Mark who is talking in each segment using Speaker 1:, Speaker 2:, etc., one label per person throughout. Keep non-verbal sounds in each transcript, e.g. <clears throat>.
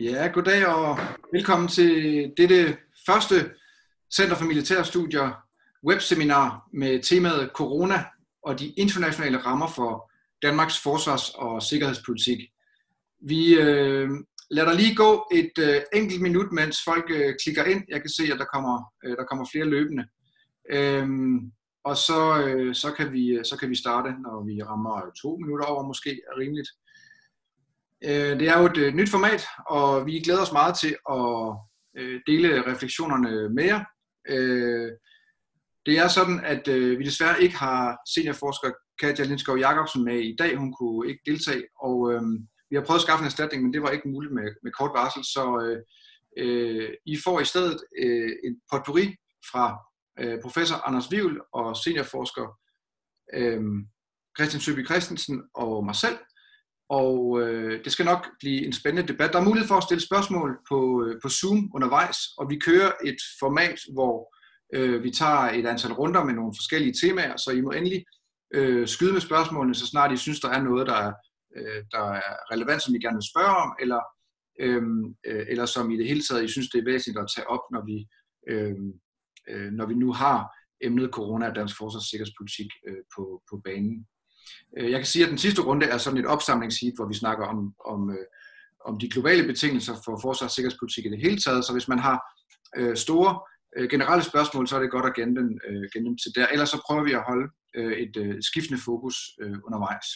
Speaker 1: Ja, goddag og velkommen til dette første Center for Militære Studier webseminar med temaet Corona og de internationale rammer for Danmarks forsvars- og sikkerhedspolitik. Vi øh, lader lige gå et øh, enkelt minut, mens folk øh, klikker ind. Jeg kan se, at der kommer, øh, der kommer flere løbende. Øhm, og så, øh, så, kan vi, øh, så kan vi starte, når vi rammer to minutter over, måske er rimeligt. Øh, det er jo et øh, nyt format, og vi glæder os meget til at øh, dele refleksionerne med jer. Øh, det er sådan, at øh, vi desværre ikke har seniorforsker Katja Lindskov Jacobsen med i dag. Hun kunne ikke deltage, og vi har prøvet at skaffe en erstatning, men det var ikke muligt med, med kort varsel. Så øh, I får i stedet øh, en potpourri fra øh, professor Anders Vivl og seniorforsker øh, Christian Søby Christensen og mig selv, og øh, det skal nok blive en spændende debat. Der er mulighed for at stille spørgsmål på, øh, på Zoom undervejs, og vi kører et format, hvor øh, vi tager et antal runder med nogle forskellige temaer, så I må endelig øh, skyde med spørgsmålene, så snart I synes, der er noget, der er, øh, der er relevant, som I gerne vil spørge om, eller, øhm, øh, eller som i det hele taget, I synes, det er væsentligt at tage op, når vi, øh, øh, når vi nu har emnet corona og dansk forsvars- og sikkerhedspolitik øh, på, på banen. Øh, jeg kan sige, at den sidste runde er sådan et opsamlingsheat, hvor vi snakker om, om, øh, om de globale betingelser for forsvars- og sikkerhedspolitik i det hele taget. Så hvis man har øh, store øh, generelle spørgsmål, så er det godt at gemme dem, øh, gemme dem til der. Ellers så prøver vi at holde øh, et øh, skiftende fokus øh, undervejs.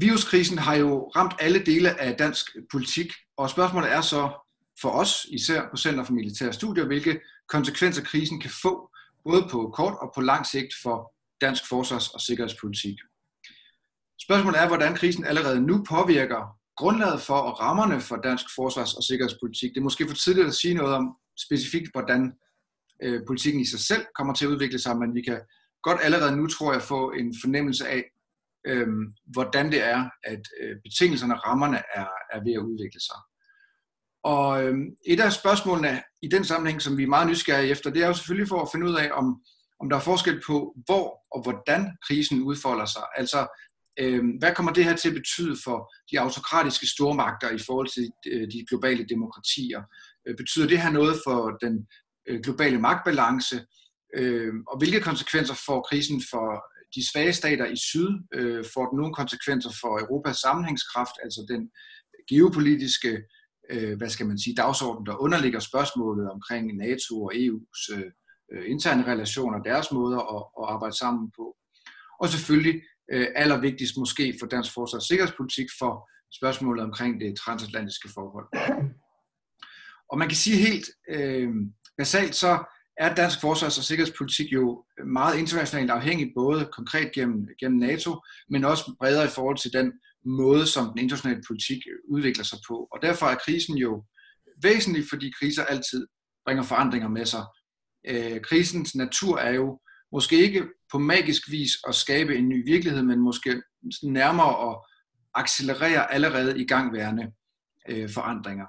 Speaker 1: Viruskrisen har jo ramt alle dele af dansk politik, og spørgsmålet er så for os, især på Center for Militære Studier, hvilke konsekvenser krisen kan få, både på kort og på lang sigt for dansk forsvars- og sikkerhedspolitik. Spørgsmålet er, hvordan krisen allerede nu påvirker grundlaget for og rammerne for dansk forsvars- og sikkerhedspolitik. Det er måske for tidligt at sige noget om specifikt, hvordan øh, politikken i sig selv kommer til at udvikle sig, men vi kan godt allerede nu, tror jeg, få en fornemmelse af, øh, hvordan det er, at øh, betingelserne og rammerne er, er ved at udvikle sig. Og øh, et af spørgsmålene i den sammenhæng, som vi er meget nysgerrige efter, det er jo selvfølgelig for at finde ud af, om om der er forskel på, hvor og hvordan krisen udfolder sig. Altså, øh, hvad kommer det her til at betyde for de autokratiske stormagter i forhold til øh, de globale demokratier? Øh, betyder det her noget for den øh, globale magtbalance? Øh, og hvilke konsekvenser får krisen for de svage stater i syd? Øh, får den nogle konsekvenser for Europas sammenhængskraft, altså den geopolitiske øh, hvad skal man sige, dagsorden, der underligger spørgsmålet omkring NATO og EU's øh, øh, interne relationer, deres måder at, at arbejde sammen på. Og selvfølgelig øh, allervigtigst måske for dansk forsvars- og sikkerhedspolitik for spørgsmålet omkring det transatlantiske forhold. <clears throat> Og man kan sige helt øh, basalt, så er dansk forsvars- og sikkerhedspolitik jo meget internationalt afhængig, både konkret gennem, gennem NATO, men også bredere i forhold til den måde, som den internationale politik udvikler sig på. Og derfor er krisen jo væsentlig, fordi kriser altid bringer forandringer med sig, øh, krisens natur er jo måske ikke på magisk vis at skabe en ny virkelighed, men måske nærmere at accelerere allerede i gangværende øh, forandringer.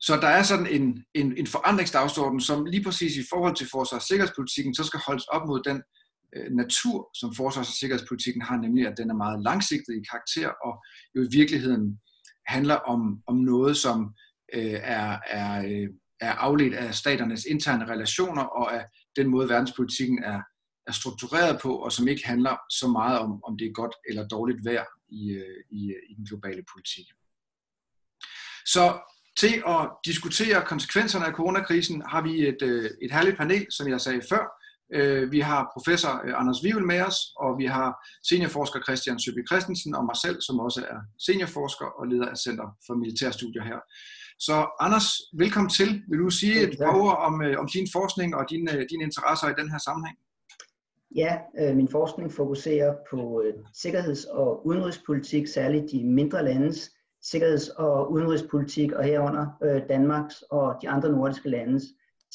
Speaker 1: Så der er sådan en, en, en forandringsdagsorden, som lige præcis i forhold til forsvars- og sikkerhedspolitikken, så skal holdes op mod den øh, natur, som forsvars- og sikkerhedspolitikken har, nemlig at den er meget langsigtet i karakter, og jo i virkeligheden handler om, om noget, som øh, er, er øh, er afledt af staternes interne relationer og af den måde, verdenspolitikken er, er struktureret på, og som ikke handler så meget om, om det er godt eller dårligt vejr i, øh, i, øh, i den globale politik. Så til at diskutere konsekvenserne af coronakrisen har vi et, øh, et herligt panel, som jeg sagde før. Vi har professor Anders Vivel med os, og vi har seniorforsker Christian Søby Christensen og mig selv, som også er seniorforsker og leder af Center for Militærstudier her. Så Anders, velkommen til. Vil du sige et par ord om, øh, om din forskning og dine, øh, dine interesser i den her sammenhæng?
Speaker 2: Ja, øh, min forskning fokuserer på øh, sikkerheds- og udenrigspolitik, særligt de mindre landes sikkerheds- og udenrigspolitik, og herunder øh, Danmarks og de andre nordiske landes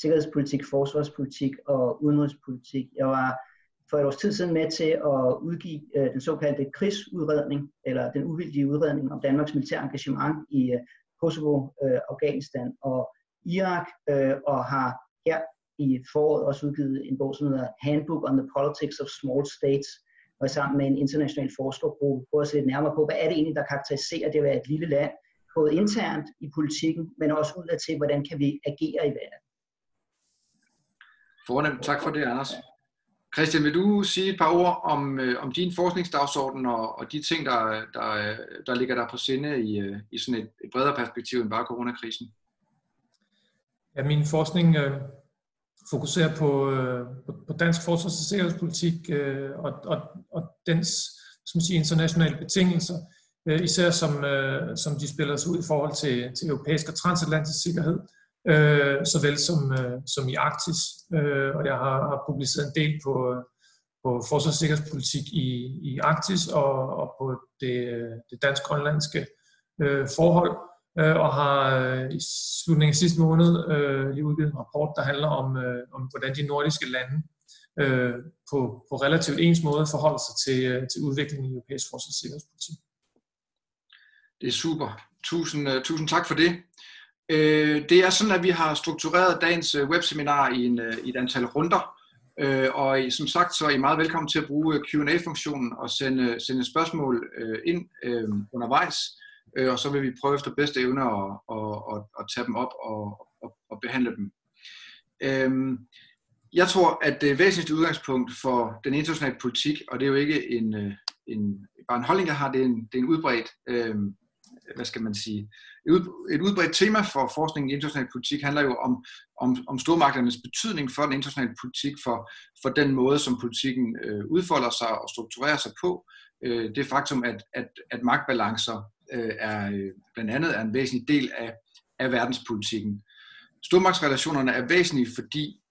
Speaker 2: sikkerhedspolitik, forsvarspolitik og udenrigspolitik. Jeg var for et års tid siden med til at udgive øh, den såkaldte krigsudredning, eller den uvildige udredning om Danmarks militære engagement i øh, Kosovo, øh, Afghanistan og Irak, øh, og har her i foråret også udgivet en bog, som hedder Handbook on the Politics of Small States, og sammen med en international forskergruppe prøver at se lidt nærmere på, hvad er det egentlig, der karakteriserer det at være et lille land, både internt i politikken, men også udad til, hvordan kan vi agere i verden.
Speaker 1: Fornemt. Tak for det, Anders. Christian, vil du sige et par ord om, øh, om din forskningsdagsorden og, og de ting, der, der, der ligger der på sinde i, øh, i sådan et, et bredere perspektiv end bare coronakrisen?
Speaker 3: Ja, min forskning øh, fokuserer på, øh, på, dansk forsvars- og sikkerhedspolitik øh, og, og, og dens som sige, internationale betingelser, øh, især som, øh, som de spiller sig ud i forhold til, til europæisk og transatlantisk sikkerhed øh, øh, såvel som, øh, som i Arktis. Øh, og jeg har, har publiceret en del på, på forsvars- og sikkerhedspolitik i, i Arktis og, og på det, det dansk-grønlandske øh, forhold, øh, og har øh, i slutningen af sidste måned øh, lige udgivet en rapport, der handler om, øh, om hvordan de nordiske lande øh, på, på relativt ens måde forholder sig til, øh, til udviklingen i europæisk forsvars- og sikkerhedspolitik.
Speaker 1: Det er super. Tusind, uh, tusind tak for det. Øh, det er sådan, at vi har struktureret dagens øh, webseminar i, en, øh, i et antal runder, øh, og som sagt, så er I meget velkommen til at bruge øh, Q&A-funktionen og sende, sende spørgsmål ind undervejs, og så vil vi prøve efter bedste evne at, at, at, at tage dem op og, og, og behandle dem. Jeg tror, at det væsentligste udgangspunkt for den internationale politik, og det er jo ikke en, en, bare en holdning, jeg har, det er en, det er en udbredt, hvad skal man sige, et udbredt tema for forskningen i international politik handler jo om, om, om stormagternes betydning for den internationale politik, for, for den måde, som politikken øh, udfolder sig og strukturerer sig på. Øh, det faktum, at, at, at magtbalancer øh, er øh, blandt andet er en væsentlig del af, af verdenspolitikken. Stormagtsrelationerne er væsentlige, fordi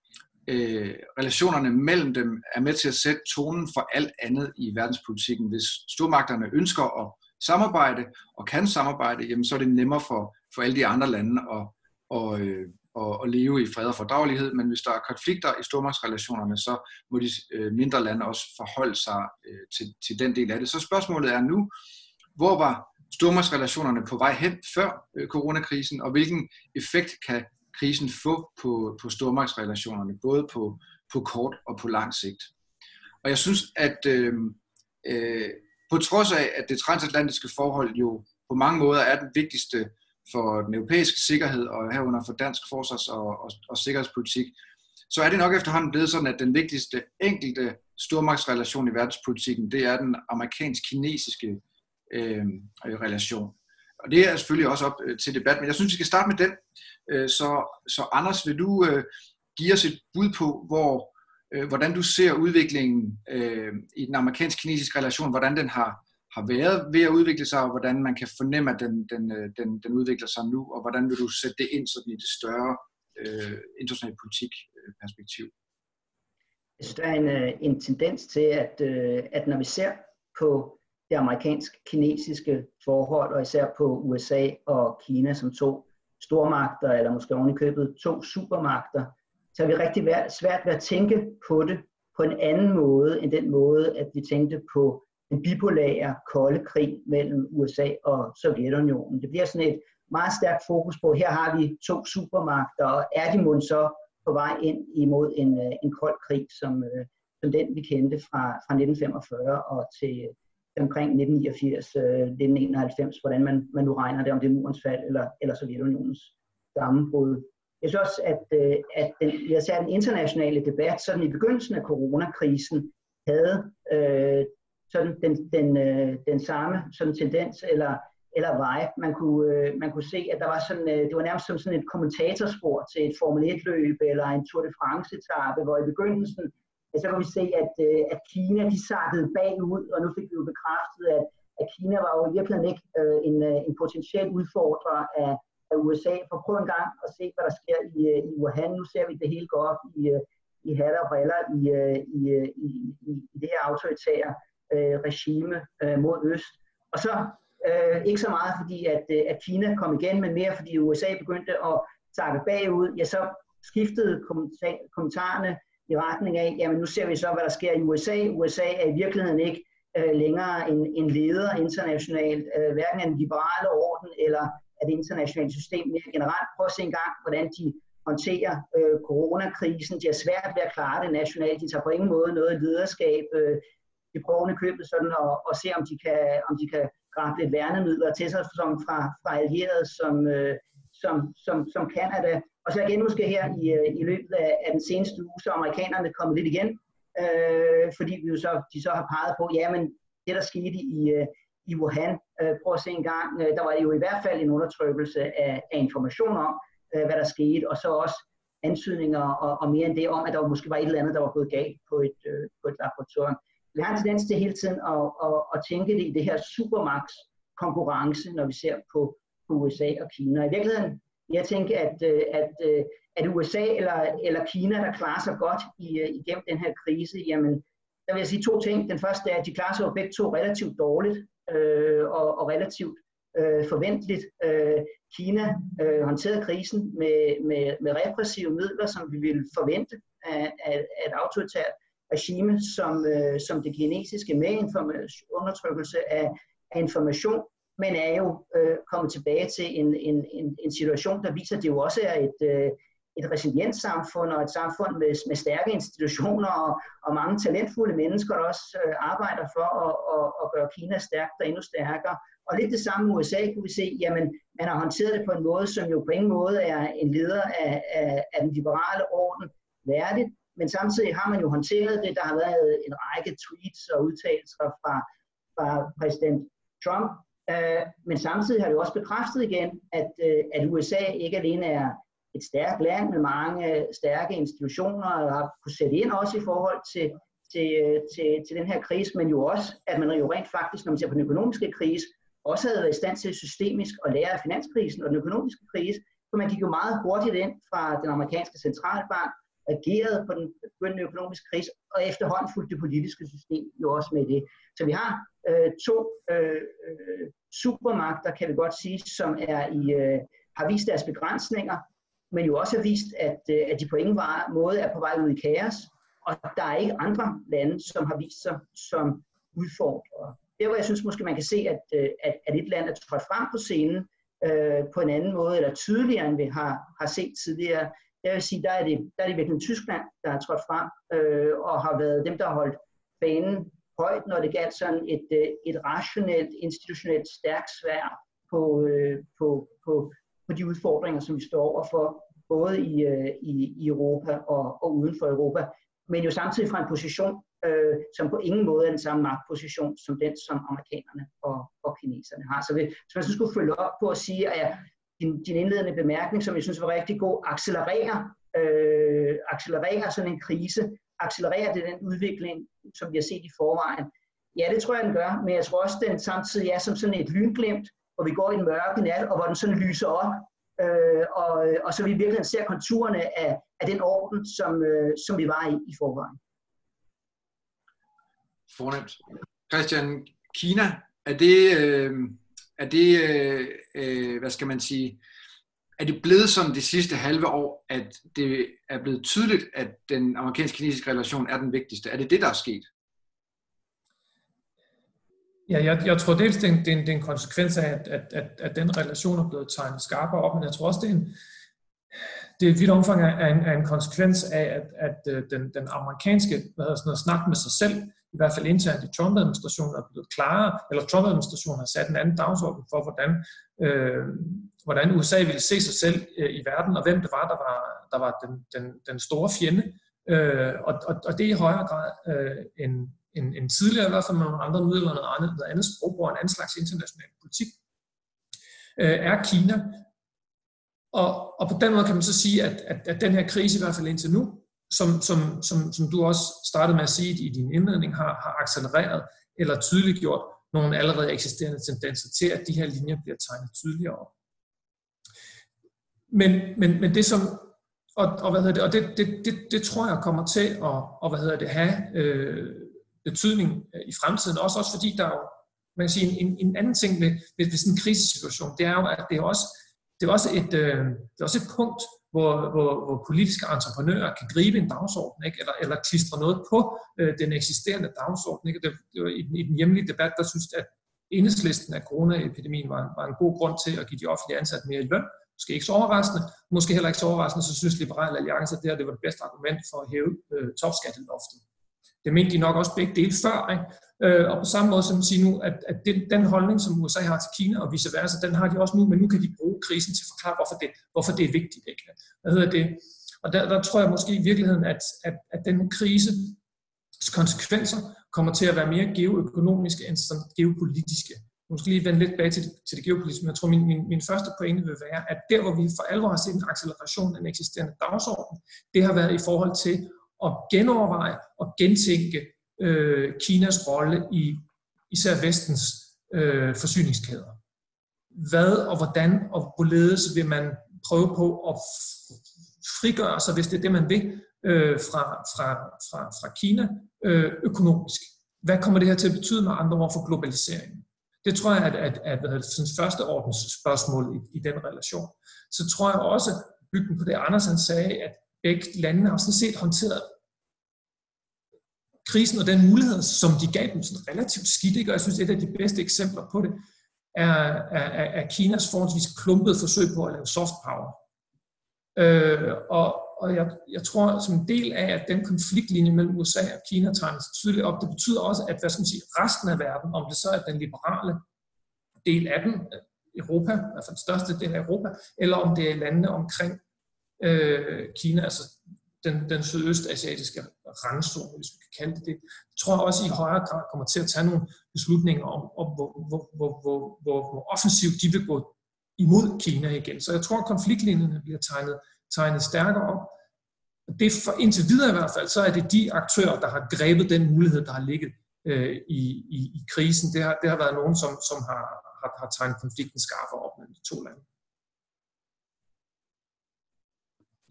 Speaker 1: øh, relationerne mellem dem er med til at sætte tonen for alt andet i verdenspolitikken. Hvis stormagterne ønsker at samarbejde og kan samarbejde, jamen så er det nemmere for, for alle de andre lande at, og, øh, og, at leve i fred og fordragelighed, men hvis der er konflikter i stormagtsrelationerne, så må de øh, mindre lande også forholde sig øh, til, til den del af det. Så spørgsmålet er nu, hvor var stormagtsrelationerne på vej hen før øh, coronakrisen, og hvilken effekt kan krisen få på, på stormagtsrelationerne, både på, på kort og på lang sigt. Og jeg synes, at øh, øh, på trods af, at det transatlantiske forhold jo på mange måder er den vigtigste for den europæiske sikkerhed, og herunder for dansk forsvars- og, og, og sikkerhedspolitik, så er det nok efterhånden blevet sådan, at den vigtigste enkelte stormagtsrelation i verdenspolitikken, det er den amerikansk-kinesiske øh, relation. Og det er selvfølgelig også op øh, til debat, men jeg synes, vi skal starte med den. Øh, så, så Anders, vil du øh, give os et bud på, hvor øh, hvordan du ser udviklingen øh, i den amerikansk-kinesiske relation, hvordan den har, har været ved at udvikle sig, og hvordan man kan fornemme, at den, den, øh, den, den udvikler sig nu, og hvordan vil du sætte det ind sådan i det større øh, internationale politik-perspektiv?
Speaker 2: Øh, Jeg synes, der er en, øh, en tendens til, at, øh, at når vi ser på det amerikansk-kinesiske forhold, og især på USA og Kina som to stormagter, eller måske ovenikøbet købet to supermagter, så er vi rigtig svært ved at tænke på det på en anden måde, end den måde, at vi tænkte på den bipolære kolde krig mellem USA og Sovjetunionen. Det bliver sådan et meget stærkt fokus på, her har vi to supermagter, og er de måske så på vej ind imod en, øh, en kold krig, som, øh, som den vi kendte fra, fra 1945 og til omkring 1989, 1991, øh, hvordan man, man nu regner det, om det er murens fald eller, eller Sovjetunionens sammenbrud. Jeg synes også, at, øh, at den, jeg ser den internationale debat, sådan i begyndelsen af coronakrisen, havde øh, sådan den, den, øh, den samme sådan tendens eller, eller vibe. Man kunne, øh, man kunne se, at der var sådan, øh, det var nærmest som sådan et kommentatorspor til et Formel 1-løb eller en Tour de France-etappe, hvor i begyndelsen så kunne vi se, at, øh, at Kina de sakkede bagud, og nu fik vi jo bekræftet, at, at Kina var jo i virkeligheden ikke øh, en, øh, en potentiel udfordrer af, af USA. For prøv en gang at se, hvad der sker i, øh, i Wuhan. Nu ser vi det hele gå op i, øh, i hatter og briller i, øh, i, i, i, i det her autoritære øh, regime øh, mod øst. Og så øh, ikke så meget fordi, at, at Kina kom igen, men mere fordi USA begyndte at takke bagud. Ja, så skiftede kommentarerne i retning af, jamen nu ser vi så, hvad der sker i USA. USA er i virkeligheden ikke øh, længere en, en leder internationalt, øh, hverken en liberale orden eller af det internationale system mere generelt. Prøv at se en gang, hvordan de håndterer øh, coronakrisen. De har svært ved at klare det nationalt. De tager på ingen måde noget lederskab. Øh, de prøver købet sådan og, og se, om de kan, om de kan grave lidt værnemidler til sig som fra, fra allierede som, øh, som, som, som Canada. Og så igen måske her i, øh, i løbet af, af den seneste uge, så amerikanerne kommet lidt igen, øh, fordi vi jo så, de så har peget på, ja, men det der skete i, øh, i Wuhan, øh, prøv at se en gang, øh, der var jo i hvert fald en undertrykkelse af, af information om, øh, hvad der skete, og så også ansøgninger og, og mere end det om, at der måske var et eller andet, der var gået galt på et, øh, på et laboratorium. Vi har en tendens til hele tiden at, at, at tænke det i det her supermax konkurrence, når vi ser på, på USA og Kina. I virkeligheden, jeg tænker, at, øh, at, øh, at USA eller, eller Kina, der klarer sig godt i, øh, igennem den her krise, jamen, der vil jeg sige to ting. Den første er, at de klarer sig jo begge to relativt dårligt øh, og, og relativt øh, forventeligt. Øh, Kina øh, håndterede krisen med, med, med repressive midler, som vi ville forvente af, af, af et autoritært regime, som, øh, som det kinesiske med undertrykkelse af, af information, men er jo øh, kommet tilbage til en, en, en, en situation, der viser, at det jo også er et, øh, et resilient samfund og et samfund med, med stærke institutioner og, og mange talentfulde mennesker, der også øh, arbejder for at, at, at gøre Kina stærkt og endnu stærkere. Og lidt det samme med USA kunne vi se, jamen man har håndteret det på en måde, som jo på ingen måde er en leder af, af, af den liberale orden værdigt, men samtidig har man jo håndteret det. Der har været en række tweets og udtalelser fra, fra præsident Trump, øh, men samtidig har det jo også bekræftet igen, at, øh, at USA ikke alene er et stærkt land med mange stærke institutioner, og har kunne sætte ind også i forhold til, til, til, til den her krise, men jo også, at man jo rent faktisk, når man ser på den økonomiske krise, også havde været i stand til systemisk at lære af finanskrisen og den økonomiske krise, for man gik jo meget hurtigt ind fra den amerikanske centralbank, agerede på den begyndende økonomiske krise, og efterhånden fulgte det politiske system jo også med det. Så vi har øh, to øh, øh supermagter, kan vi godt sige, som er i, øh, har vist deres begrænsninger, men jo også har vist, at, øh, at de på ingen måde er på vej ud i kaos, og der er ikke andre lande, som har vist sig som udfordrere. Der hvor jeg synes måske man kan se, at, øh, at, at et land er trådt frem på scenen øh, på en anden måde, eller tydeligere end vi har, har set tidligere, jeg vil sige, der er det, der er det virkelig Tyskland, der har trådt frem øh, og har været dem, der har holdt banen højt, når det galt sådan et, øh, et rationelt, institutionelt stærkt svær på, øh, på, på, på de udfordringer, som vi står overfor, både i, øh, i, i Europa og, og uden for Europa, men jo samtidig fra en position, øh, som på ingen måde er den samme magtposition som den, som amerikanerne og, og kineserne har. Så hvis man så skulle følge op på at sige, at din, din indledende bemærkning, som jeg synes var rigtig god, accelererer, øh, accelererer sådan en krise, accelererer det den udvikling, som vi har set i forvejen. Ja, det tror jeg, den gør, men jeg tror også, den samtidig er som sådan et lynglimt, hvor vi går i en mørke nat, og hvor den sådan lyser op, øh, og, og så vi virkelig ser konturerne af, af den orden, som, øh, som vi var i i forvejen.
Speaker 1: Fornemt. Christian, Kina, er det, øh, er det, øh, øh hvad skal man sige, er det blevet sådan de sidste halve år, at det er blevet tydeligt, at den amerikansk-kinesiske relation er den vigtigste? Er det det, der er sket?
Speaker 3: Ja, jeg, jeg tror dels, det er, en, det, er en, det er en konsekvens af, at, at, at, at den relation er blevet tegnet skarpere op, men jeg tror også, det er en, det er et vidt omfang af en, af en konsekvens af, at, at øh, den, den amerikanske hvad hedder sådan noget, snak med sig selv i hvert fald internt i Trump-administrationen er blevet klarere, eller Trump-administrationen har sat en anden dagsorden for, hvordan, øh, hvordan USA ville se sig selv øh, i verden, og hvem det var, der var, der var den, den, den store fjende. Øh, og, og, og det er i højere grad øh, end, end, end tidligere, i hvert fald med nogle andre midler, noget andet, noget andet sprogbrug, en anden slags international politik, øh, er Kina. Og, og på den måde kan man så sige, at, at, at den her krise, i hvert fald indtil nu, som, som, som, som du også startede med at sige i din indledning, har, har accelereret eller tydeliggjort nogle allerede eksisterende tendenser til, at de her linjer bliver tegnet tydeligere op. Men, men, men det som, og, og, hvad hedder det, og det, det, det, det tror jeg kommer til at og, hvad hedder det, have øh, betydning øh, i fremtiden, også, også fordi der er jo, man kan sige, en, en anden ting ved, ved, ved sådan en krisesituation, det er jo, at det er også, det er også et, øh, det er også et punkt, hvor, hvor, hvor politiske entreprenører kan gribe en dagsorden, ikke? Eller, eller klistre noget på øh, den eksisterende dagsorden. Ikke? Det, det var i, i den hjemlige debat, der synes at enhedslisten af coronaepidemien var, var en god grund til at give de offentlige ansatte mere i løn. Måske ikke så overraskende, måske heller ikke så overraskende, så synes Liberale Alliance, at det her det var det bedste argument for at hæve øh, topskatteloftet. Det mente de nok også begge dele før. Ikke? Øh, og på samme måde som siger nu, at, at den, den holdning, som USA har til Kina og vice versa, den har de også nu, men nu kan de bruge krisen til at forklare, hvorfor det, hvorfor det er vigtigt. Ikke? Hvad hedder det? Og der, der tror jeg måske i virkeligheden, at, at, at den krise konsekvenser kommer til at være mere geoøkonomiske end sådan geopolitiske. Nu skal lige vende lidt tilbage til til det geopolitiske, men jeg tror, min, min, min første pointe vil være, at der, hvor vi for alvor har set en acceleration af den eksisterende dagsorden, det har været i forhold til at genoverveje og gentænke øh, Kinas rolle i især vestens øh, forsyningskæder. Hvad og hvordan og hvorledes vil man prøve på at frigøre sig, hvis det er det, man vil, øh, fra, fra, fra, fra Kina øh, økonomisk. Hvad kommer det her til at betyde med andre ord for globaliseringen? Det tror jeg, at, at, at, at sådan første ordens spørgsmål i, i den relation. Så tror jeg også, bygden på det, Anders han sagde, at begge landene har sådan set håndteret krisen og den mulighed, som de gav dem sådan relativt skidt. Ikke? Og jeg synes, et af de bedste eksempler på det er, er, er Kinas forholdsvis klumpede forsøg på at lave soft power. Øh, og, og jeg, jeg tror, som en del af, at den konfliktlinje mellem USA og Kina tegner sig tydeligt op, det betyder også, at hvad skal man sige, resten af verden, om det så er den liberale del af den, Europa, altså den største del af Europa, eller om det er landene omkring øh, Kina, altså den, den sydøstasiatiske randzone, hvis vi kan kalde det det, tror jeg også i højere grad kommer til at tage nogle beslutninger om, om hvor, hvor, hvor, hvor, hvor, hvor offensivt de vil gå imod Kina igen. Så jeg tror, at konfliktlinjerne bliver tegnet tegnet stærkere op. Det for, indtil videre i hvert fald, så er det de aktører, der har grebet den mulighed, der har ligget øh, i, i, i krisen. Det har, det har været nogen, som, som har, har, har tegnet konflikten skarpere op mellem de to lande.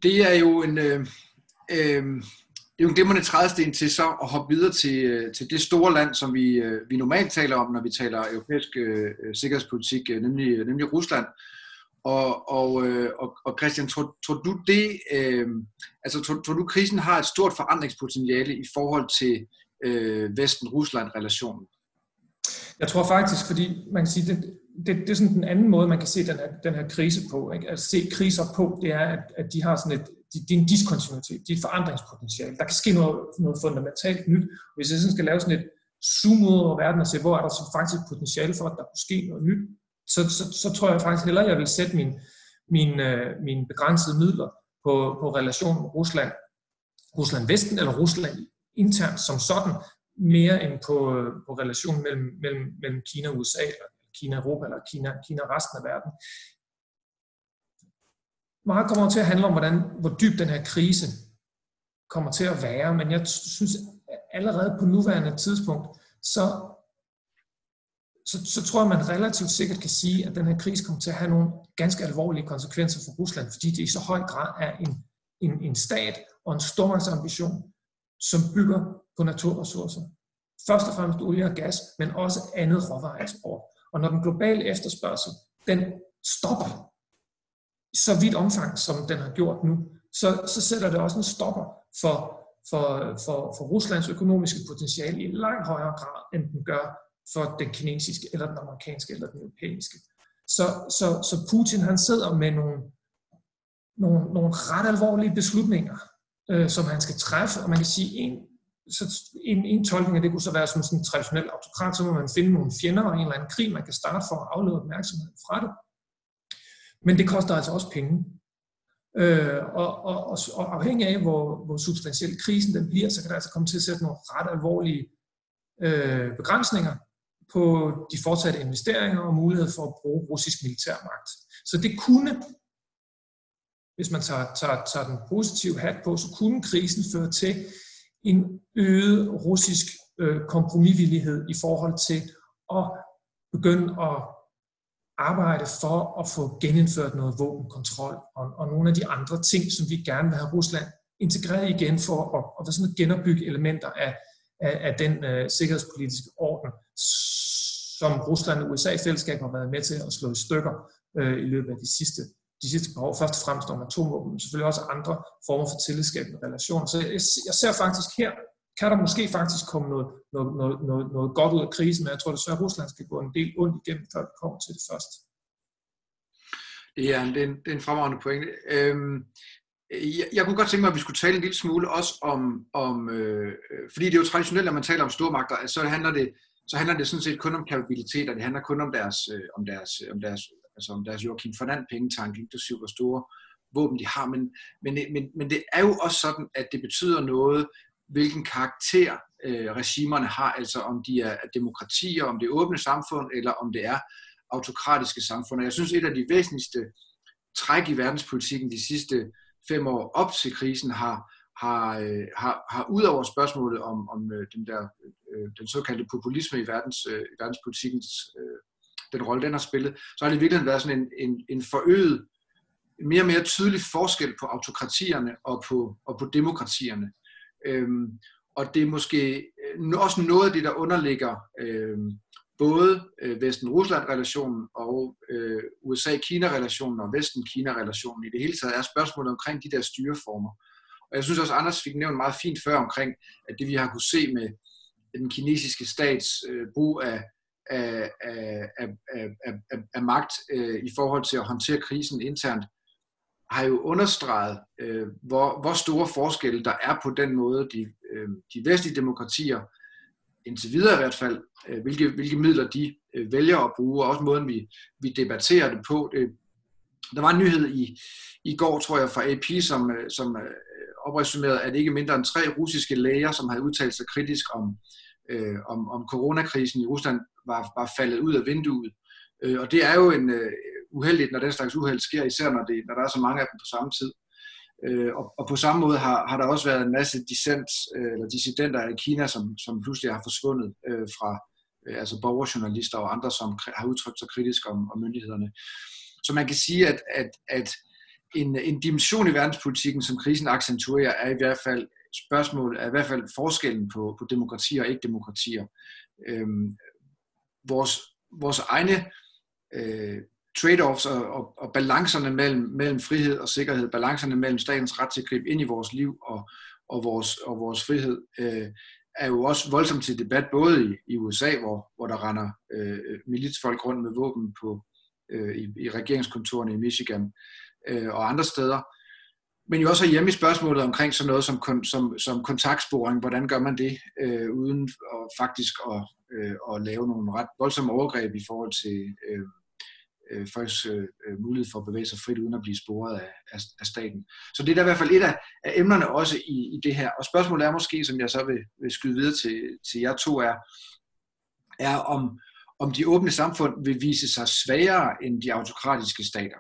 Speaker 1: Det er jo en, øh, øh, det er jo en glimrende trædesten til så at hoppe videre til, øh, til det store land, som vi, øh, vi normalt taler om, når vi taler europæisk øh, øh sikkerhedspolitik, øh, nemlig, øh, nemlig Rusland. Og, og, øh, og, og Christian, tror, tror du det, øh, altså tror, tror du krisen har et stort forandringspotentiale i forhold til øh, Vesten-Rusland-relationen?
Speaker 3: Jeg tror faktisk, fordi man kan sige, det, det, det er sådan den anden måde, man kan se den her, den her krise på. Ikke? At se kriser på, det er, at, at de har sådan et, de, de er en diskontinuitet, de er et forandringspotentiale. Der kan ske noget, noget fundamentalt nyt. Hvis jeg sådan skal lave sådan et zoom ud over verden og se, hvor er der så faktisk potentiale for, at der kunne ske noget nyt, så, så, så tror jeg faktisk hellere, at jeg vil sætte min, min, øh, mine begrænsede midler på, på relationen Rusland, Rusland-Vesten eller Rusland internt som sådan, mere end på, øh, på relationen mellem, mellem, mellem Kina og USA, eller Kina Europa, eller Kina, Kina resten af verden. Meget kommer til at handle om, hvordan, hvor dyb den her krise kommer til at være, men jeg synes at allerede på nuværende tidspunkt, så så, så tror jeg, man relativt sikkert kan sige, at den her krise kommer til at have nogle ganske alvorlige konsekvenser for Rusland, fordi det i så høj grad er en, en, en stat og en stormagtsambition, som bygger på naturressourcer. Først og fremmest olie og gas, men også andet råvareeksport. Og når den globale efterspørgsel, den stopper i så vidt omfang, som den har gjort nu, så, så sætter det også en stopper for, for, for, for Ruslands økonomiske potentiale i langt højere grad, end den gør for den kinesiske, eller den amerikanske, eller den europæiske. Så, så, så Putin han sidder med nogle, nogle, nogle ret alvorlige beslutninger, øh, som han skal træffe, og man kan sige, en, så en, en tolkning af det kunne så være som sådan en traditionel autokrat, så må man finde nogle fjender og en eller anden krig, man kan starte for at aflede opmærksomheden fra det. Men det koster altså også penge. Øh, og, og, og, og afhængig af, hvor, hvor substantiel krisen den bliver, så kan der altså komme til at sætte nogle ret alvorlige øh, begrænsninger på de fortsatte investeringer og mulighed for at bruge russisk militærmagt. Så det kunne, hvis man tager, tager, tager den positive hat på, så kunne krisen føre til en øget russisk øh, kompromisvillighed i forhold til at begynde at arbejde for at få genindført noget våbenkontrol og, og nogle af de andre ting, som vi gerne vil have Rusland integreret igen for at, at, at sådan at genopbygge elementer af, af, af den øh, sikkerhedspolitiske orden, som Rusland og USA i fællesskab har været med til at slå i stykker øh, i løbet af de sidste, de sidste par år. Først og fremmest om atomvåben, men selvfølgelig også andre former for tillidsskabende relationer. Så jeg, jeg ser faktisk her, kan der måske faktisk komme noget, noget, noget, noget, noget godt ud af krisen, men jeg tror desværre, at Rusland skal gå en del ondt igennem, før vi kommer til det først.
Speaker 1: Ja, det er en, det er en fremragende pointe. Øhm, jeg, jeg kunne godt tænke mig, at vi skulle tale en lille smule også om, om øh, øh fordi det er jo traditionelt, når man taler om stormagter, at så handler det, så handler det sådan set kun om kapabiliteter, det handler kun om deres, øh, om deres, om deres, altså om deres Joachim Fernand pengetank, inklusive hvor store våben de har, men, men, men, men det er jo også sådan, at det betyder noget, hvilken karakter øh, regimerne har, altså om de er demokratier, om det er åbne samfund, eller om det er autokratiske samfund. Og jeg synes, et af de væsentligste træk i verdenspolitikken de sidste fem år op til krisen har, har, øh, har, har ud over spørgsmålet om, om øh, den, der, øh, den såkaldte populisme i, verdens, øh, i verdenspolitikkens øh, den rolle, den har spillet, så har det i virkeligheden været sådan en, en, en forøget, mere og mere tydelig forskel på autokratierne og på, og på demokratierne. Øhm, og det er måske øh, også noget af det, der underligger øhm, både øh, Vesten-Rusland-relationen og øh, USA-Kina-relationen og Vesten-Kina-relationen i det hele taget er spørgsmålet omkring de der styreformer. Og jeg synes også, Anders fik nævnt meget fint før omkring, at det vi har kunne se med den kinesiske stats øh, brug af, af, af, af, af, af, af magt øh, i forhold til at håndtere krisen internt, har jo understreget, øh, hvor, hvor store forskelle der er på den måde, de, øh, de vestlige demokratier indtil videre i hvert fald, øh, hvilke, hvilke midler de øh, vælger at bruge, og også måden, vi, vi debatterer det på. Det, der var en nyhed i, i går, tror jeg, fra AP, som, øh, som øh, opresumerede, at ikke mindre end tre russiske læger, som havde udtalt sig kritisk om, øh, om, om coronakrisen i Rusland, var, var faldet ud af vinduet. Øh, og det er jo en øh, uheldigt, når den slags uheld sker, især når, det, når der er så mange af dem på samme tid. Øh, og, og på samme måde har, har der også været en masse dissent, øh, eller dissidenter i Kina, som, som pludselig har forsvundet øh, fra øh, altså borgerjournalister og andre, som har udtrykt sig kritisk om, om myndighederne. Så man kan sige, at, at, at en, en dimension i verdenspolitikken, som krisen accentuerer, er i hvert fald spørgsmål, er i hvert fald forskellen på, på demokratier og ikke-demokratier. Øhm, vores, vores egne øh, trade-offs og, og, og balancerne mellem, mellem frihed og sikkerhed, balancerne mellem statens ret til at gribe ind i vores liv og, og, vores, og vores frihed, øh, er jo også voldsomt til debat, både i, i USA, hvor, hvor der render øh, militsfolk rundt med våben på, øh, i, i regeringskontorene i Michigan øh, og andre steder, men jo også hjemme i spørgsmålet omkring sådan noget som, som, som kontaktsporing. Hvordan gør man det, øh, uden at faktisk at, øh, at lave nogle ret voldsomme overgreb i forhold til øh, øh, folks øh, øh, mulighed for at bevæge sig frit uden at blive sporet af, af, af staten. Så det er da i hvert fald et af, af emnerne også i, i det her. Og spørgsmålet er måske, som jeg så vil, vil skyde videre til, til jer to, er, er om, om de åbne samfund vil vise sig svagere end de autokratiske stater.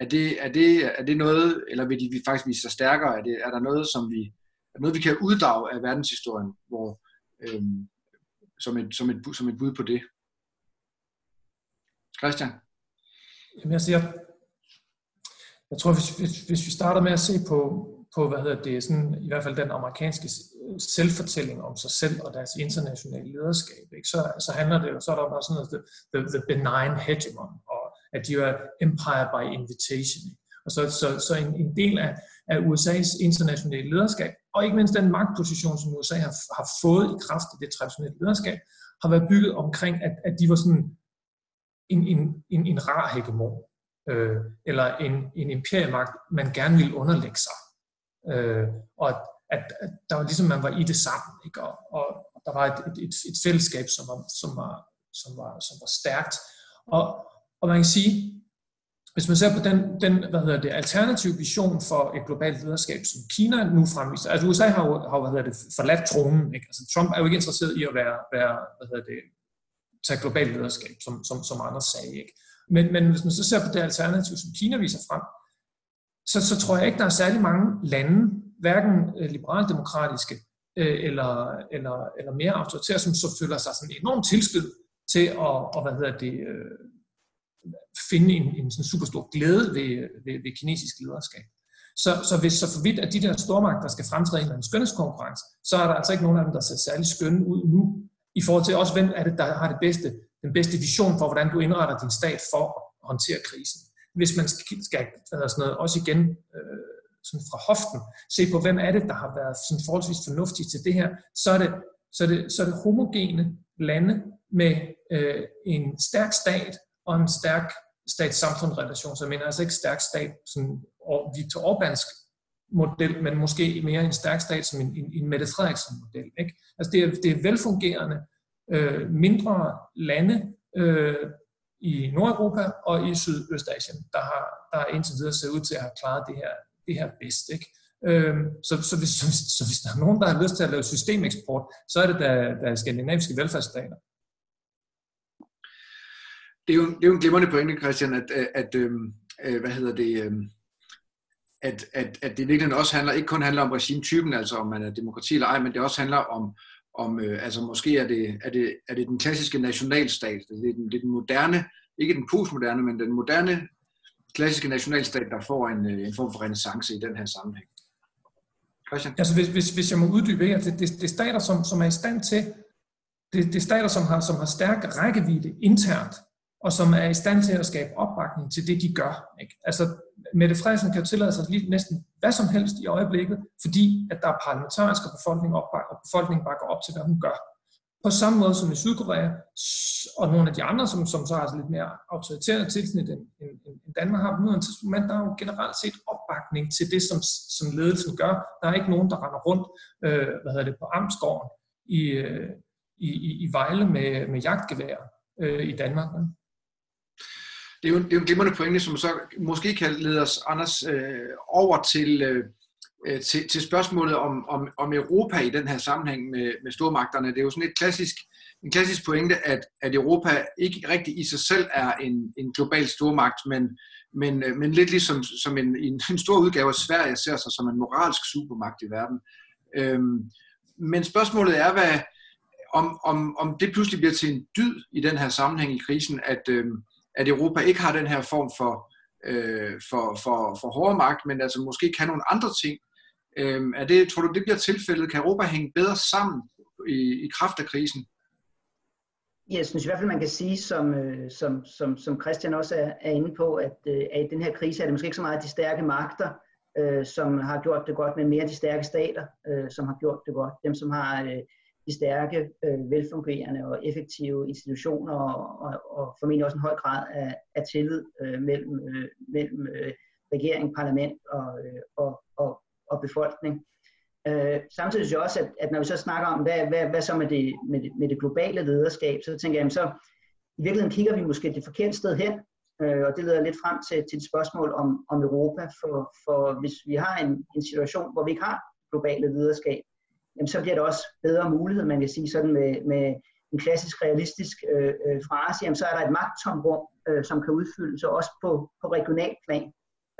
Speaker 1: Er det, er det, er det noget, eller vil de faktisk vise sig stærkere? Er, det, er der noget, som vi, er noget, vi kan uddrage af verdenshistorien, hvor, øhm, som, et, som, et, som et bud på det? Christian?
Speaker 3: Jamen, jeg siger, jeg tror, hvis, hvis, hvis vi starter med at se på, på hvad hedder det, sådan, i hvert fald den amerikanske selvfortælling om sig selv og deres internationale lederskab, ikke? Så, så handler det jo, så er der bare sådan noget, the, the, the benign hegemon, at de er empire by invitation. Og så, så, så en, en del af, af USA's internationale lederskab, og ikke mindst den magtposition, som USA har, har fået i kraft af det traditionelle lederskab, har været bygget omkring, at, at de var sådan en, en, en, en rar hegemon, øh, eller en, en imperiemagt, man gerne ville underlægge sig. Øh, og at, at, at der var ligesom, man var i det sammen, ikke? Og, og der var et, et, et fællesskab, som var, som var, som var, som var stærkt. Og, og man kan sige, hvis man ser på den, den hvad hedder det, alternative vision for et globalt lederskab, som Kina nu fremviser, altså USA har jo har, hvad hedder det, forladt tronen, ikke? Altså Trump er jo ikke interesseret i at være, være hvad hedder det, tage globalt lederskab, som, som, som andre sagde. Ikke? Men, men hvis man så ser på det alternativ, som Kina viser frem, så, så tror jeg ikke, der er særlig mange lande, hverken øh, liberaldemokratiske øh, eller, eller, eller mere autoritære, som så føler sig sådan enormt tilskyld til at, og, hvad hedder det, øh, finde en, en sådan super stor glæde ved, ved, ved kinesisk lederskab. Så, så hvis så for vidt, at de der stormagter skal fremtræde i en skønhedskonkurrence, så er der altså ikke nogen af dem, der ser særlig skønne ud nu, i forhold til også, hvem er det, der har det bedste, den bedste vision for, hvordan du indretter din stat for at håndtere krisen. Hvis man skal, skal sådan noget, også igen øh, sådan fra hoften, se på, hvem er det, der har været sådan forholdsvis fornuftig til det her, så er det, så er det, så er det homogene lande med øh, en stærk stat og en stærk stat-samfund-relation. Så jeg mener altså ikke stærk stat, sådan Viktor Orbánsk model, men måske mere en stærk stat som en, en, en Mette Frederiksen-model. Ikke? Altså det er, det er velfungerende øh, mindre lande øh, i Nordeuropa og i Sydøstasien, der har der indtil videre ser ud til at have klaret det her, det her bedst. Ikke? Øh, så, så, hvis, så, <laughs> så hvis der er nogen, der har lyst til at lave systemeksport, så er det da, da skandinaviske velfærdsstater.
Speaker 1: Det er jo, det er jo en glimrende pointe, Christian, at, at, at øhm, øh, hvad hedder det, øh, at, at, at det virkelig også handler, ikke kun handler om regimetypen, altså om man er demokrati eller ej, men det også handler om, om øh, altså måske er det, er, det, er det den klassiske nationalstat, altså det er den, det er den moderne, ikke den postmoderne, men den moderne klassiske nationalstat, der får en, øh, en form for renaissance i den her sammenhæng.
Speaker 3: Christian? Altså hvis, hvis, hvis jeg må uddybe her, det, det, det er stater, som, som er i stand til, det, det er stater, som har, som har stærk rækkevidde internt, og som er i stand til at skabe opbakning til det, de gør. Ikke? Altså, Mette Frederiksen kan jo tillade sig lige næsten hvad som helst i øjeblikket, fordi at der er parlamentarisk og befolkning op, og befolkningen bakker op til, hvad hun gør. På samme måde som i Sydkorea, og nogle af de andre, som, som så har altså lidt mere autoritære tilsnit end, end, end Danmark har på nuværende tidspunkt, men der er jo generelt set opbakning til det, som, som ledelsen gør. Der er ikke nogen, der render rundt øh, hvad hedder det, på Amtsgården i, øh, i, i, i Vejle med, med jagtgevær øh, i Danmark. Men
Speaker 1: det er jo, det er jo en glimrende pointe, som så måske kan lede os, Anders, øh, over til, øh, øh, til, til spørgsmålet om, om, om Europa i den her sammenhæng med, med stormagterne. Det er jo sådan et klassisk, en klassisk pointe, at, at Europa ikke rigtig i sig selv er en, en global stormagt, men, men, øh, men lidt ligesom som en, en, en stor udgave af Sverige ser sig som en moralsk supermagt i verden. Øhm, men spørgsmålet er, hvad, om, om, om det pludselig bliver til en dyd i den her sammenhæng i krisen, at, Øh, at Europa ikke har den her form for, øh, for, for, for hårde magt, men altså måske kan nogle andre ting. Øh, er det, tror du, det bliver tilfældet? Kan Europa hænge bedre sammen i, i kraft af krisen?
Speaker 2: Jeg synes i hvert fald, man kan sige, som, øh, som, som, som Christian også er, er inde på, at, øh, at i den her krise er det måske ikke så meget de stærke magter, øh, som har gjort det godt, men mere de stærke stater, øh, som har gjort det godt. Dem, som har øh, de stærke, øh, velfungerende og effektive institutioner og, og, og formentlig også en høj grad af, af tillid øh, mellem, øh, mellem øh, regering, parlament og, øh, og, og, og befolkning. Øh, samtidig synes jeg også, at, at når vi så snakker om, hvad, hvad, hvad så med det, med, det, med det globale lederskab, så tænker jeg, så i virkeligheden kigger vi måske det forkerte sted hen, øh, og det leder lidt frem til, til et spørgsmål om, om Europa, for, for hvis vi har en, en situation, hvor vi ikke har globale lederskab, jamen, så bliver det også bedre mulighed, man kan sige sådan med, med en klassisk realistisk øh, øh, frase, jamen, så er der et magttomrum, øh, som kan udfyldes, også på, på regional plan.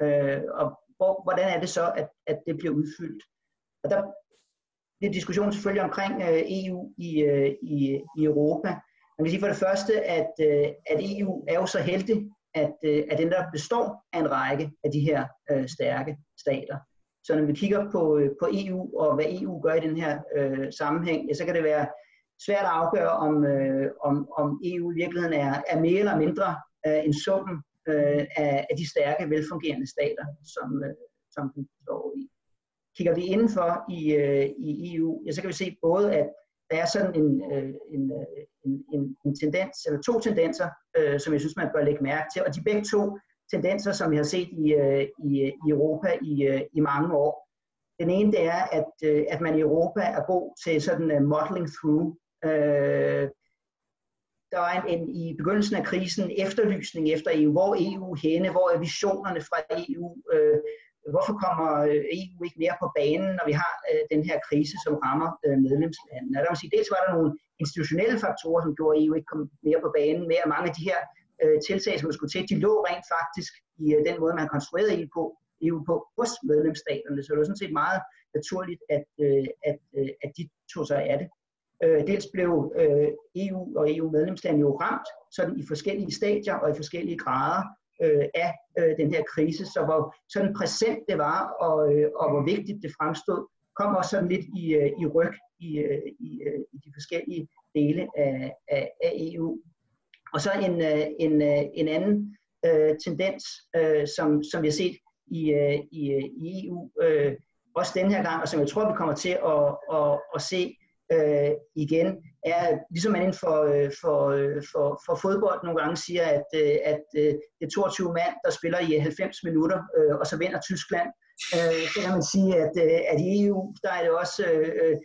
Speaker 2: Øh, og hvor, hvordan er det så, at, at det bliver udfyldt? Og der bliver diskussion selvfølgelig omkring øh, EU i, øh, i, i Europa. Man kan sige for det første, at, øh, at EU er jo så heldig, at, øh, at den der består af en række af de her øh, stærke stater. Så når vi kigger på, øh, på EU og hvad EU gør i den her øh, sammenhæng, ja, så kan det være svært at afgøre, om, øh, om, om EU i virkeligheden er, er mere eller mindre øh, en sum øh, af, af de stærke, velfungerende stater, som, øh, som den står i. Kigger vi indenfor i, øh, i EU, ja, så kan vi se både, at der er sådan en, øh, en, øh, en, en, en tendens, eller to tendenser, øh, som jeg synes, man bør lægge mærke til, og de begge to tendenser, som vi har set i, øh, i, i Europa i, øh, i mange år. Den ene det er, at, øh, at man i Europa er god til sådan en modeling through. Der var en, en, i begyndelsen af krisen efterlysning efter EU. Hvor er EU henne? Hvor er visionerne fra EU? Hvorfor kommer EU ikke mere på banen, når vi har den her krise, som rammer medlemslandene? Der vil sige, dels var der nogle institutionelle faktorer, som gjorde, at EU ikke kom mere på banen, med at mange af de her øh, tiltag, som skulle til, de lå rent faktisk i øh, den måde, man har konstrueret EU på, EU på hos medlemsstaterne. Så det var sådan set meget naturligt, at, øh, at, øh, at de tog sig af det. Øh, dels blev øh, EU og EU-medlemslandene jo ramt sådan i forskellige stadier og i forskellige grader øh, af øh, den her krise, så hvor sådan præsent det var, og, øh, og hvor vigtigt det fremstod, kom også sådan lidt i, øh, i ryg i, øh, i, øh, i de forskellige dele af, af, af EU. Og så en, øh, en, øh, en anden øh, tendens, øh, som, som vi har set i, øh, i, øh, i EU, øh, også den her gang, og som jeg tror, vi kommer til at, at, at se øh, igen, er ligesom man inden for, øh, for, øh, for, for fodbold nogle gange siger, at, øh, at det er 22 mand, der spiller i 90 minutter, øh, og så vinder Tyskland. Øh, så kan man sige, at, øh, at i EU, der er det også øh,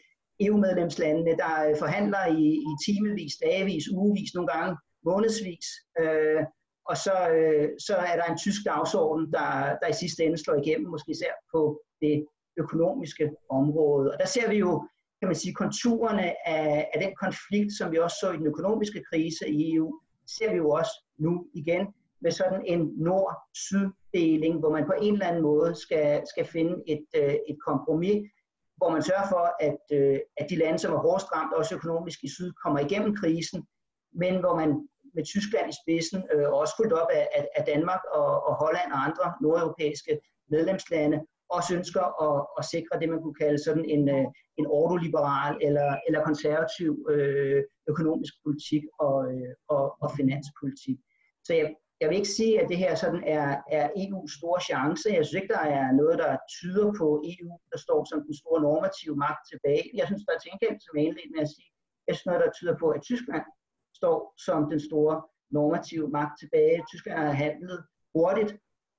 Speaker 2: EU-medlemslandene, der forhandler i, i timevis, dagevis, ugevis, nogle gange månedsvis. Øh, og så, øh, så er der en tysk dagsorden, der, der i sidste ende slår igennem, måske især på det økonomiske område. Og der ser vi jo, kan man sige, konturerne af, af den konflikt, som vi også så i den økonomiske krise i EU, ser vi jo også nu igen med sådan en nord-syd-deling, hvor man på en eller anden måde skal, skal finde et, øh, et kompromis, hvor man sørger for, at, øh, at de lande, som er hårdest ramt, også økonomisk i syd, kommer igennem krisen, men hvor man med Tyskland i spidsen, øh, og også fuldt op af, af, af Danmark og, og Holland og andre nordeuropæiske medlemslande, også ønsker at, at sikre det, man kunne kalde sådan en, øh, en ordoliberal eller, eller konservativ øh, økonomisk politik og, øh, og, og finanspolitik. Så jeg, jeg vil ikke sige, at det her sådan er, er EU's store chance. Jeg synes ikke, der er noget, der tyder på EU, der står som den store normative magt tilbage. Jeg synes, der er til gengæld, som jeg indledte med at sige, jeg synes noget, der tyder på, at Tyskland står som den store normative magt tilbage. Tyskland handlede handlet hurtigt,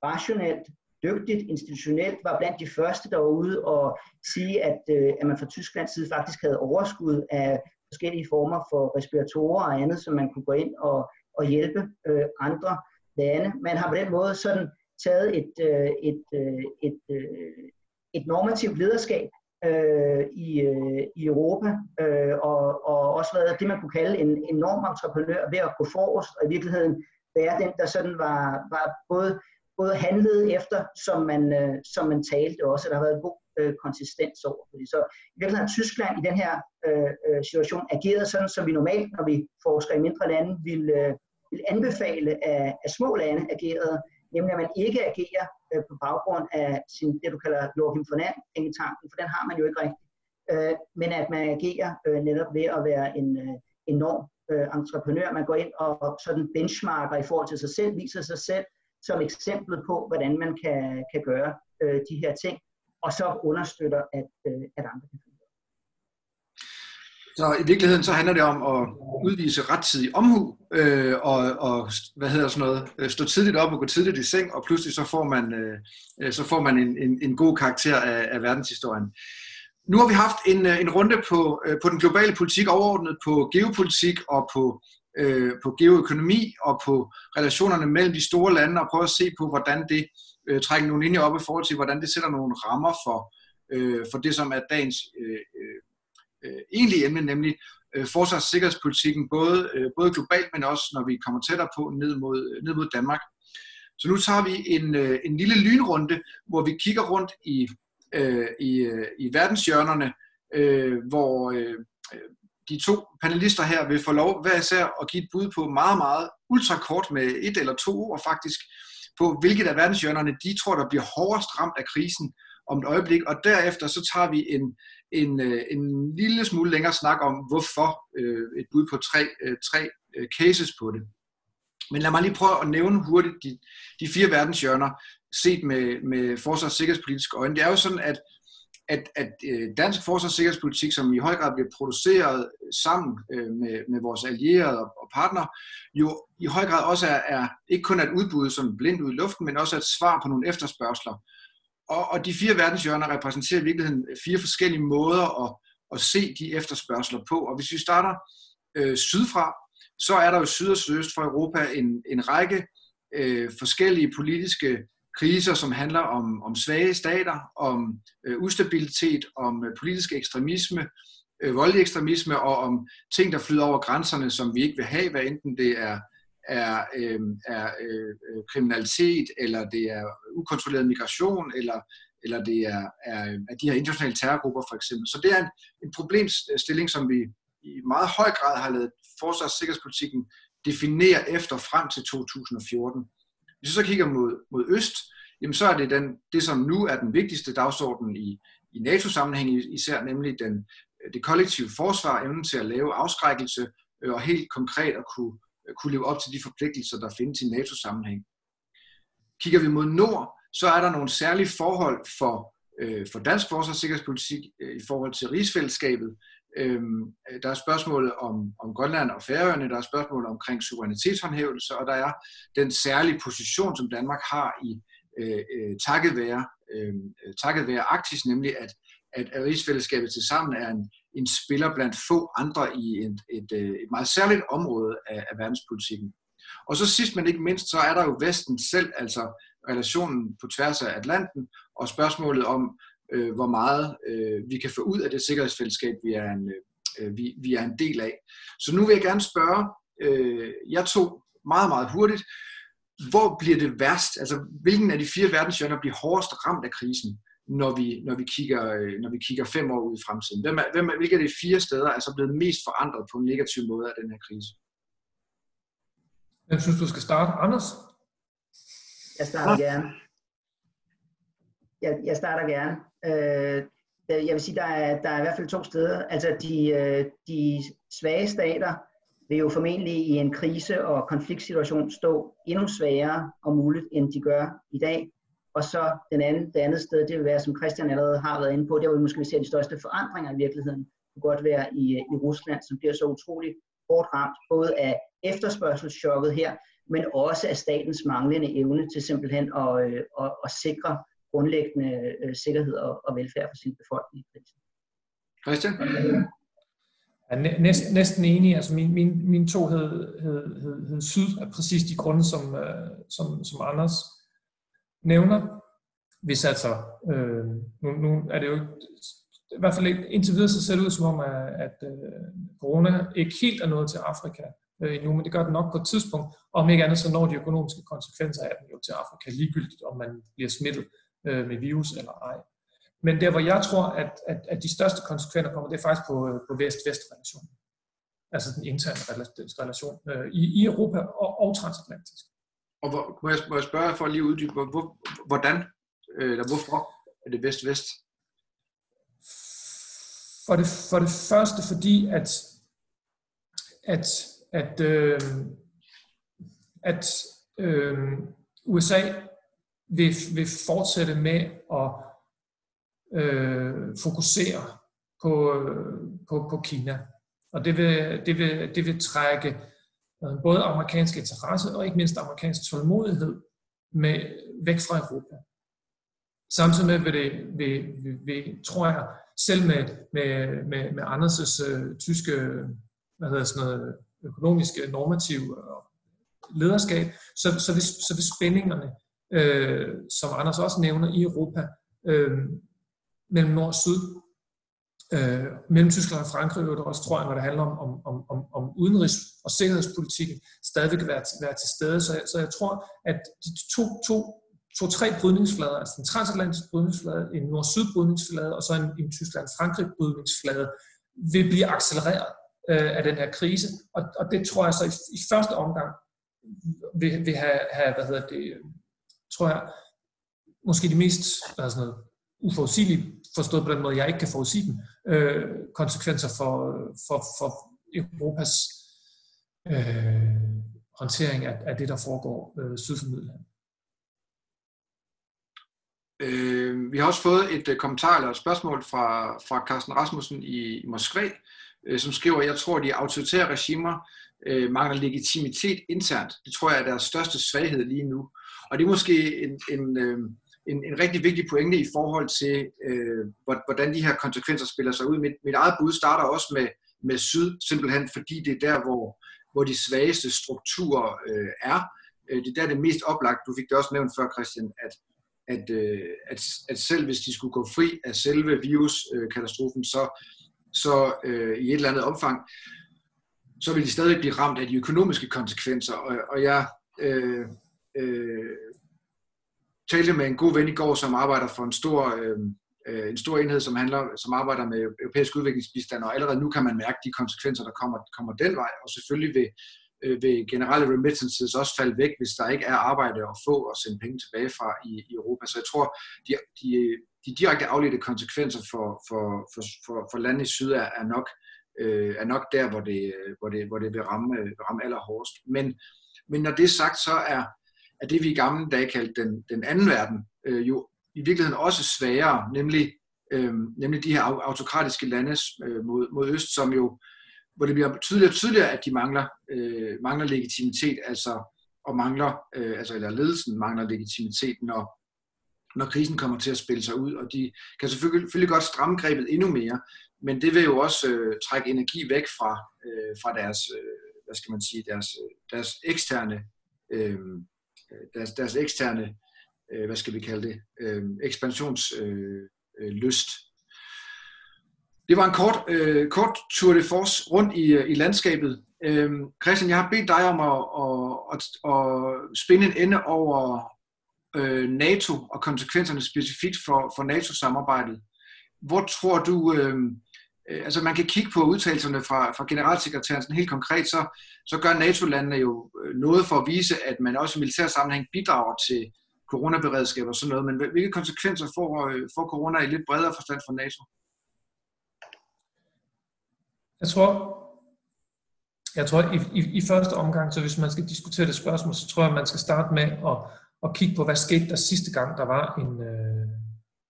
Speaker 2: rationelt, dygtigt, institutionelt, var blandt de første, der var ude og sige, at, øh, at man fra Tysklands side faktisk havde overskud af forskellige former for respiratorer og andet, som man kunne gå ind og, og hjælpe øh, andre lande. Man har på den måde sådan taget et, øh, et, øh, et, øh, et normativt lederskab øh, i, øh, i Europa, øh, og, og også været det, man kunne kalde en enorm entreprenør ved at gå forrest, og i virkeligheden være den, der sådan var, var både, både handlede efter, som man, øh, som man talte også, der har været god øh, konsistens over Fordi Så i virkeligheden har Tyskland i den her øh, øh, situation ageret sådan, som vi normalt, når vi forsker i mindre lande, vil, øh, vil anbefale, at, at små lande agerede, nemlig at man ikke agerer øh, på baggrund af sin, det, du kalder Joachim von tanken for den har man jo ikke rigtigt, øh, men at man agerer øh, netop ved at være en øh, enorm øh, entreprenør. Man går ind og sådan benchmarker i forhold til sig selv, viser sig selv som eksempel på, hvordan man kan, kan gøre øh, de her ting, og så understøtter, at, øh, at andre kan
Speaker 1: så i virkeligheden så handler det om at udvise rettidig omhu øh, og, og hvad hedder sådan noget, øh, stå tidligt op og gå tidligt i seng, og pludselig så får man, øh, øh, så får man en, en, en god karakter af, af verdenshistorien. Nu har vi haft en, øh, en runde på, øh, på den globale politik overordnet, på geopolitik og på, øh, på geoøkonomi og på relationerne mellem de store lande, og prøve at se på, hvordan det øh, trækker nogle linjer op i forhold til, hvordan det sætter nogle rammer for, øh, for det, som er dagens øh, øh, egentlige emne, nemlig øh, forsvars- og sikkerhedspolitikken, både, øh, både globalt, men også når vi kommer tættere på ned mod, øh, ned mod Danmark. Så nu tager vi en, øh, en lille lynrunde, hvor vi kigger rundt i, øh, i, øh, i verdenshjørnerne, øh, hvor øh, øh, de to panelister her vil få lov hver især at give et bud på meget, meget ultrakort med et eller to ord faktisk, på hvilket af verdenshjørnerne de tror, der bliver hårdest ramt af krisen om et øjeblik, og derefter så tager vi en, en, øh, en lille smule længere snak om, hvorfor øh, et bud på tre, øh, tre øh, cases på det. Men lad mig lige prøve at nævne hurtigt de, de fire verdenshjørner, set med, med forsvars- og sikkerhedspolitiske øjne. Det er jo sådan, at, at, at øh, dansk forsvars- og sikkerhedspolitik, som i høj grad bliver produceret sammen øh, med, med vores allierede og, og partnere, jo i høj grad også er, er ikke kun et udbud som blindt ud i luften, men også et svar på nogle efterspørgseler, og, og de fire verdenshjørner repræsenterer i virkeligheden fire forskellige måder at, at se de efterspørgseler på. Og hvis vi starter øh, sydfra, så er der jo syd og sydøst for Europa en, en række øh, forskellige politiske kriser, som handler om, om svage stater, om øh, ustabilitet, om øh, politisk ekstremisme, øh, voldelig ekstremisme og om ting, der flyder over grænserne, som vi ikke vil have, hvad enten det er Øhm, er, øh, er øh, kriminalitet, eller det er ukontrolleret migration, eller, eller det er, er, er de her internationale terrorgrupper for eksempel. Så det er en, en problemstilling, som vi i meget høj grad har lavet forsvars- og sikkerhedspolitikken definere efter frem til 2014. Hvis vi så kigger mod, mod øst, jamen så er det den, det, som nu er den vigtigste dagsorden i, i NATO-sammenhæng især, nemlig den, det kollektive forsvar, evnen til at lave afskrækkelse øh, og helt konkret at kunne kunne leve op til de forpligtelser, der findes i NATO-sammenhæng. Kigger vi mod nord, så er der nogle særlige forhold for, øh, for dansk forsvars- og sikkerhedspolitik øh, i forhold til rigsfællesskabet. Øh, der er spørgsmålet om, om Grønland og Færøerne, der er spørgsmålet omkring suverænitetshåndhævelse, og der er den særlige position, som Danmark har i øh, øh takket være øh, takket være Arktis, nemlig at, at rigsfællesskabet til sammen er en, en spiller blandt få andre i et, et, øh, et meget særligt område af, af verdenspolitikken. Og så sidst men ikke mindst, så er der jo Vesten selv, altså relationen på tværs af Atlanten, og spørgsmålet om, øh, hvor meget øh, vi kan få ud af det sikkerhedsfællesskab, vi er en, øh, vi, vi er en del af. Så nu vil jeg gerne spørge øh, jeg tog meget, meget hurtigt, hvor bliver det værst? Altså, hvilken af de fire verdenshjørner bliver hårdest ramt af krisen, når vi, når vi, kigger, øh, når vi kigger fem år ud i fremtiden? Hvem er, hvem er, hvilke af de fire steder er så blevet mest forandret på en negativ måde af den her krise?
Speaker 3: Jeg synes, du skal starte. Anders?
Speaker 2: Jeg starter gerne. Jeg, jeg starter gerne. Øh, jeg vil sige, der er, der er i hvert fald to steder. Altså de, øh, de svage stater, vil jo formentlig i en krise- og konfliktsituation stå endnu svagere og muligt, end de gør i dag. Og så den anden, det andet sted, det vil være, som Christian allerede har været inde på, der hvor vi måske ser de største forandringer i virkeligheden. Det kunne godt være i, i Rusland, som bliver så utrolig hårdt ramt, både af efterspørgselschokket her, men også af statens manglende evne til simpelthen at, øh, at, at sikre grundlæggende øh, sikkerhed og, og velfærd for sin befolkning i krisen.
Speaker 1: Christian?
Speaker 3: er næsten, næsten enig. Altså min, min, min to hed, hed, hed, hed syd af præcis de grunde, som, øh, som, som Anders nævner. Hvis altså, øh, nu, nu er det jo i hvert fald indtil videre så ser det ud som om, at, at øh, corona ikke helt er nået til Afrika øh, endnu, men det gør det nok på et tidspunkt. Og om ikke andet, så når de økonomiske konsekvenser af den jo til Afrika ligegyldigt, om man bliver smittet øh, med virus eller ej. Men der, hvor jeg tror, at, at, at de største konsekvenser kommer, det er faktisk på, øh, på vest-vest-relationen. Altså den interne relation øh, i, i Europa og, og transatlantisk.
Speaker 1: Og hvor, må, jeg, må jeg spørge for at lige uddybe, hvor, hvor, hvordan øh, eller hvorfor er det vest-vest?
Speaker 3: For det, for det første fordi, at, at, at, øh, at øh, USA vil, vil fortsætte med at øh, fokusere på, øh, på, på Kina. Og det vil, det vil, det vil trække øh, både amerikansk interesse og ikke mindst amerikansk tålmodighed med, væk fra Europa. Samtidig med vil det, vil, vil, vil, tror jeg, selv med, med, med, med Anders' øh, tyske hvad hedder sådan noget, økonomiske, øh, normative øh, lederskab, så, så, vil, så vil spændingerne, øh, som Anders også nævner, i Europa, øh, mellem nord og syd, øh, mellem Tyskland og Frankrig, og også, tror jeg, når det handler om, om, om, om udenrigs- og sikkerhedspolitikken, stadigvæk kan være, være til stede. Så, så jeg tror, at de to, to, to-tre brydningsflader, altså en transatlantisk brydningsflade, en nord-syd brydningsflade, og så en, en Tyskland-Frankrig brydningsflade, vil blive accelereret øh, af den her krise. Og, og det tror jeg så i, i første omgang vil, vil have, have, hvad hedder det, tror jeg, måske de mest altså sådan noget, uforudsigelige, forstået på den måde, jeg ikke kan forudsige dem, øh, konsekvenser for, for, for Europas øh, håndtering af, af det, der foregår øh, syd for Middelhavet.
Speaker 1: Øh, vi har også fået et øh, kommentar eller et spørgsmål fra, fra Carsten Rasmussen i, i Moskva, øh, som skriver, jeg tror, at de autoritære regimer øh, mangler legitimitet internt. Det tror jeg er deres største svaghed lige nu. Og det er måske en, en, øh, en, en rigtig vigtig pointe i forhold til, øh, hvordan de her konsekvenser spiller sig ud. Mit, mit eget bud starter også med, med syd, simpelthen fordi det er der, hvor, hvor de svageste strukturer øh, er. Øh, det er der det er mest oplagt. Du fik det også nævnt før, Christian, at, at, øh, at, at selv hvis de skulle gå fri af selve viruskatastrofen, så, så øh, i et eller andet omfang, så vil de stadig blive ramt af de økonomiske konsekvenser. Og, og jeg øh, øh, talte med en god ven i går, som arbejder for en stor, øh, øh, en stor enhed, som, handler, som arbejder med europæisk udviklingsbistand, og allerede nu kan man mærke de konsekvenser, der kommer, kommer den vej, og selvfølgelig vil, øh, vil generelle remittances også falde væk, hvis der ikke er arbejde at få og sende penge tilbage fra i, i Europa. Så jeg tror, de, de, de direkte afledte konsekvenser for, for, for, for, for landet i syd er, er nok øh, er nok der, hvor det, hvor det, hvor det vil ramme, ramme allerhårdest. Men, men når det er sagt, så er, er det, vi i gamle dage kaldte den, den anden verden, øh, jo i virkeligheden også sværere, nemlig, øh, nemlig de her autokratiske lande øh, mod, mod øst, som jo, hvor det bliver tydeligere og tydeligere, at de mangler, øh, mangler legitimitet, altså og mangler, øh, altså eller ledelsen mangler legitimitet, når, når krisen kommer til at spille sig ud, og de kan selvfølgelig, selvfølgelig godt stramme grebet endnu mere, men det vil jo også øh, trække energi væk fra, øh, fra deres, øh, hvad skal man sige, deres, øh, deres eksterne, øh, Øh, deres, deres eksterne, øh, hvad skal vi kalde det, øh, ekspansionslyst. Øh, øh, lyst. det var en kort, øh, kort tour de force rundt i, øh, i landskabet. Øh, Christian, jeg har bedt dig om at, at, at, at spænde en ende over øh, NATO og konsekvenserne specifikt for, for NATO-samarbejdet. Hvor tror du, øh, øh, altså man kan kigge på udtalelserne fra, fra generalsekretæren sådan helt konkret, så, så gør NATO-landene jo øh, noget for at vise, at man også i militær sammenhæng bidrager til coronaberedskab og sådan noget, men hvilke konsekvenser får, øh, får corona i lidt bredere forstand for NATO?
Speaker 3: Jeg tror, jeg tror i, i, i første omgang, så hvis man skal diskutere det spørgsmål, så tror jeg, man skal starte med at at kigge på, hvad skete der sidste gang, der var en, øh,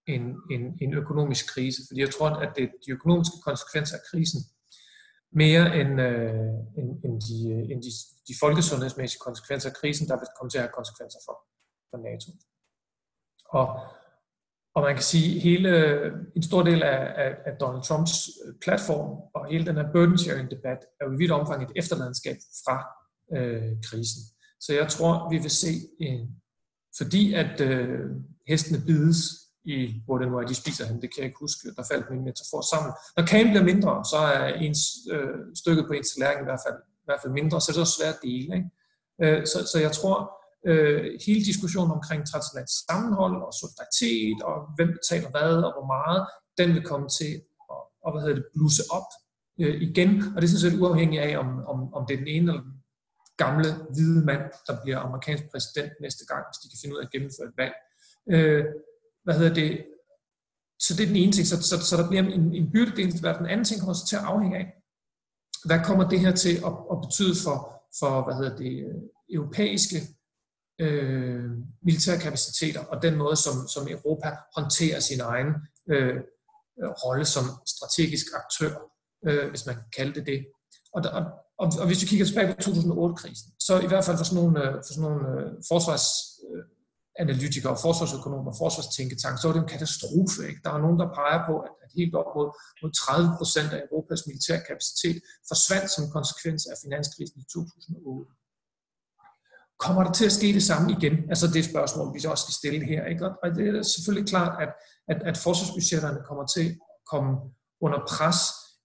Speaker 3: en, en, en økonomisk krise. Fordi jeg tror, at det er de økonomiske konsekvenser af krisen, mere end, øh, end, end, de, øh, end de, de folkesundhedsmæssige konsekvenser af krisen, der vil komme til at have konsekvenser for, for NATO. Og, og man kan sige, hele en stor del af, af, af Donald Trumps øh, platform og hele den her burden sharing debat er jo i vidt omfang et efterladenskab fra øh, krisen. Så jeg tror, vi vil se en, fordi at øh, hestene bides i, hvor det nu er, de spiser hen, det kan jeg ikke huske, der faldt min metafor sammen. Når kagen bliver mindre, så er ens, øh, stykket på ens tallerken i hvert fald, i hvert fald mindre, så er det også svært at dele. Ikke? Øh, så, så jeg tror, øh, hele diskussionen omkring transatlantisk sammenhold og solidaritet og hvem betaler hvad og hvor meget, den vil komme til at og, hvad hedder det, bluse op øh, igen. Og det er sådan set uafhængigt af, om, om, om det er den ene eller den gamle hvide mand, der bliver amerikansk præsident næste gang, hvis de kan finde ud af at gennemføre et valg. Øh, hvad hedder det? Så det er den ene ting. Så, så, så der bliver en, en byrdedel til Den anden ting kommer så til at afhænge af, hvad kommer det her til at, at betyde for, for hvad hedder det, europæiske øh, militære kapaciteter og den måde, som, som Europa håndterer sin egen øh, rolle som strategisk aktør, øh, hvis man kan kalde det det. Og, og, og, og hvis du kigger tilbage på 2008-krisen, så i hvert fald for sådan nogle, øh, for sådan nogle øh, øh analytikere, forsvarsøkonomer, forsvarstænketank, så var det en katastrofe. Ikke? Der er nogen, der peger på, at, at helt op mod, mod 30 procent af Europas militærkapacitet forsvandt som konsekvens af finanskrisen i 2008. Kommer der til at ske det samme igen? Altså det spørgsmål, vi også skal stille her. Ikke? Og det er selvfølgelig klart, at, at, at forsvarsbudgetterne kommer til at komme under pres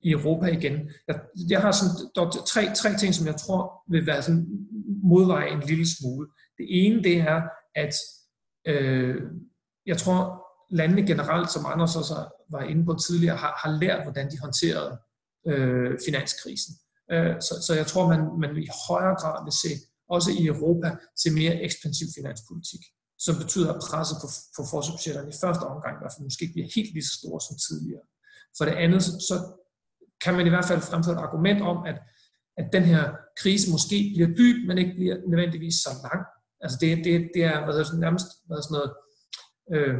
Speaker 3: i Europa igen. Jeg, jeg har sådan, der er tre, tre ting, som jeg tror vil være sådan modveje en lille smule. Det ene, det er, at øh, jeg tror, landene generelt, som Anders også var inde på tidligere, har, har lært, hvordan de håndterede øh, finanskrisen. Øh, så, så jeg tror, man, man i højere grad vil se, også i Europa, se mere ekspansiv finanspolitik, som betyder, at presset på, på forsvarsbudgetterne i første omgang i hvert fald måske ikke bliver helt lige så store som tidligere. For det andet, så, så kan man i hvert fald fremføre et argument om, at, at den her krise måske bliver dyb, men ikke bliver nødvendigvis så lang. Altså det, det, det er hvad nærmest hvad sådan noget, øh,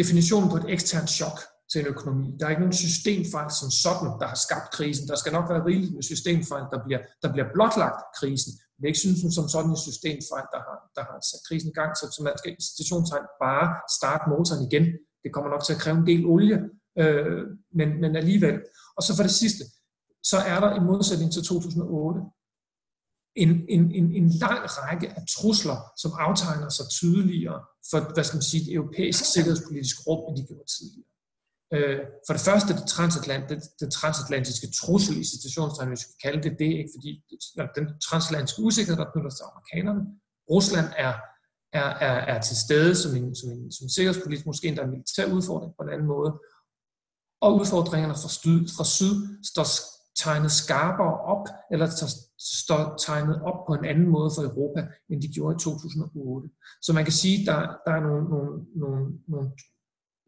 Speaker 3: definitionen på et eksternt chok til en økonomi. Der er ikke nogen systemfejl som sådan, der har skabt krisen. Der skal nok være rigeligt med systemfejl, der bliver, der bliver blotlagt krisen. Men ikke synes som sådan en systemfejl, der har, der har sat krisen i gang, så, så man skal institutionstegn bare starte motoren igen. Det kommer nok til at kræve en del olie, øh, men, men alligevel. Og så for det sidste, så er der i modsætning til 2008 en, en, en, en lang række af trusler, som aftegner sig tydeligere for, hvad skal man sige, det europæiske sikkerhedspolitiske rum, end de gjorde tidligere. Øh, for det første, det, transatlant, det, det transatlantiske trussel i situationstegn, hvis vi kan kalde det det, ikke? fordi den transatlantiske usikkerhed, der knytter sig til amerikanerne, Rusland er, er, er, er til stede som en, som en, som en sikkerhedspolitisk, måske endda en militær udfordring på en anden måde, og udfordringerne fra, syd, fra syd står tegnet skarpere op, eller står tegnet op på en anden måde for Europa, end de gjorde i 2008. Så man kan sige, at der, der er nogle, nogle, nogle, nogle,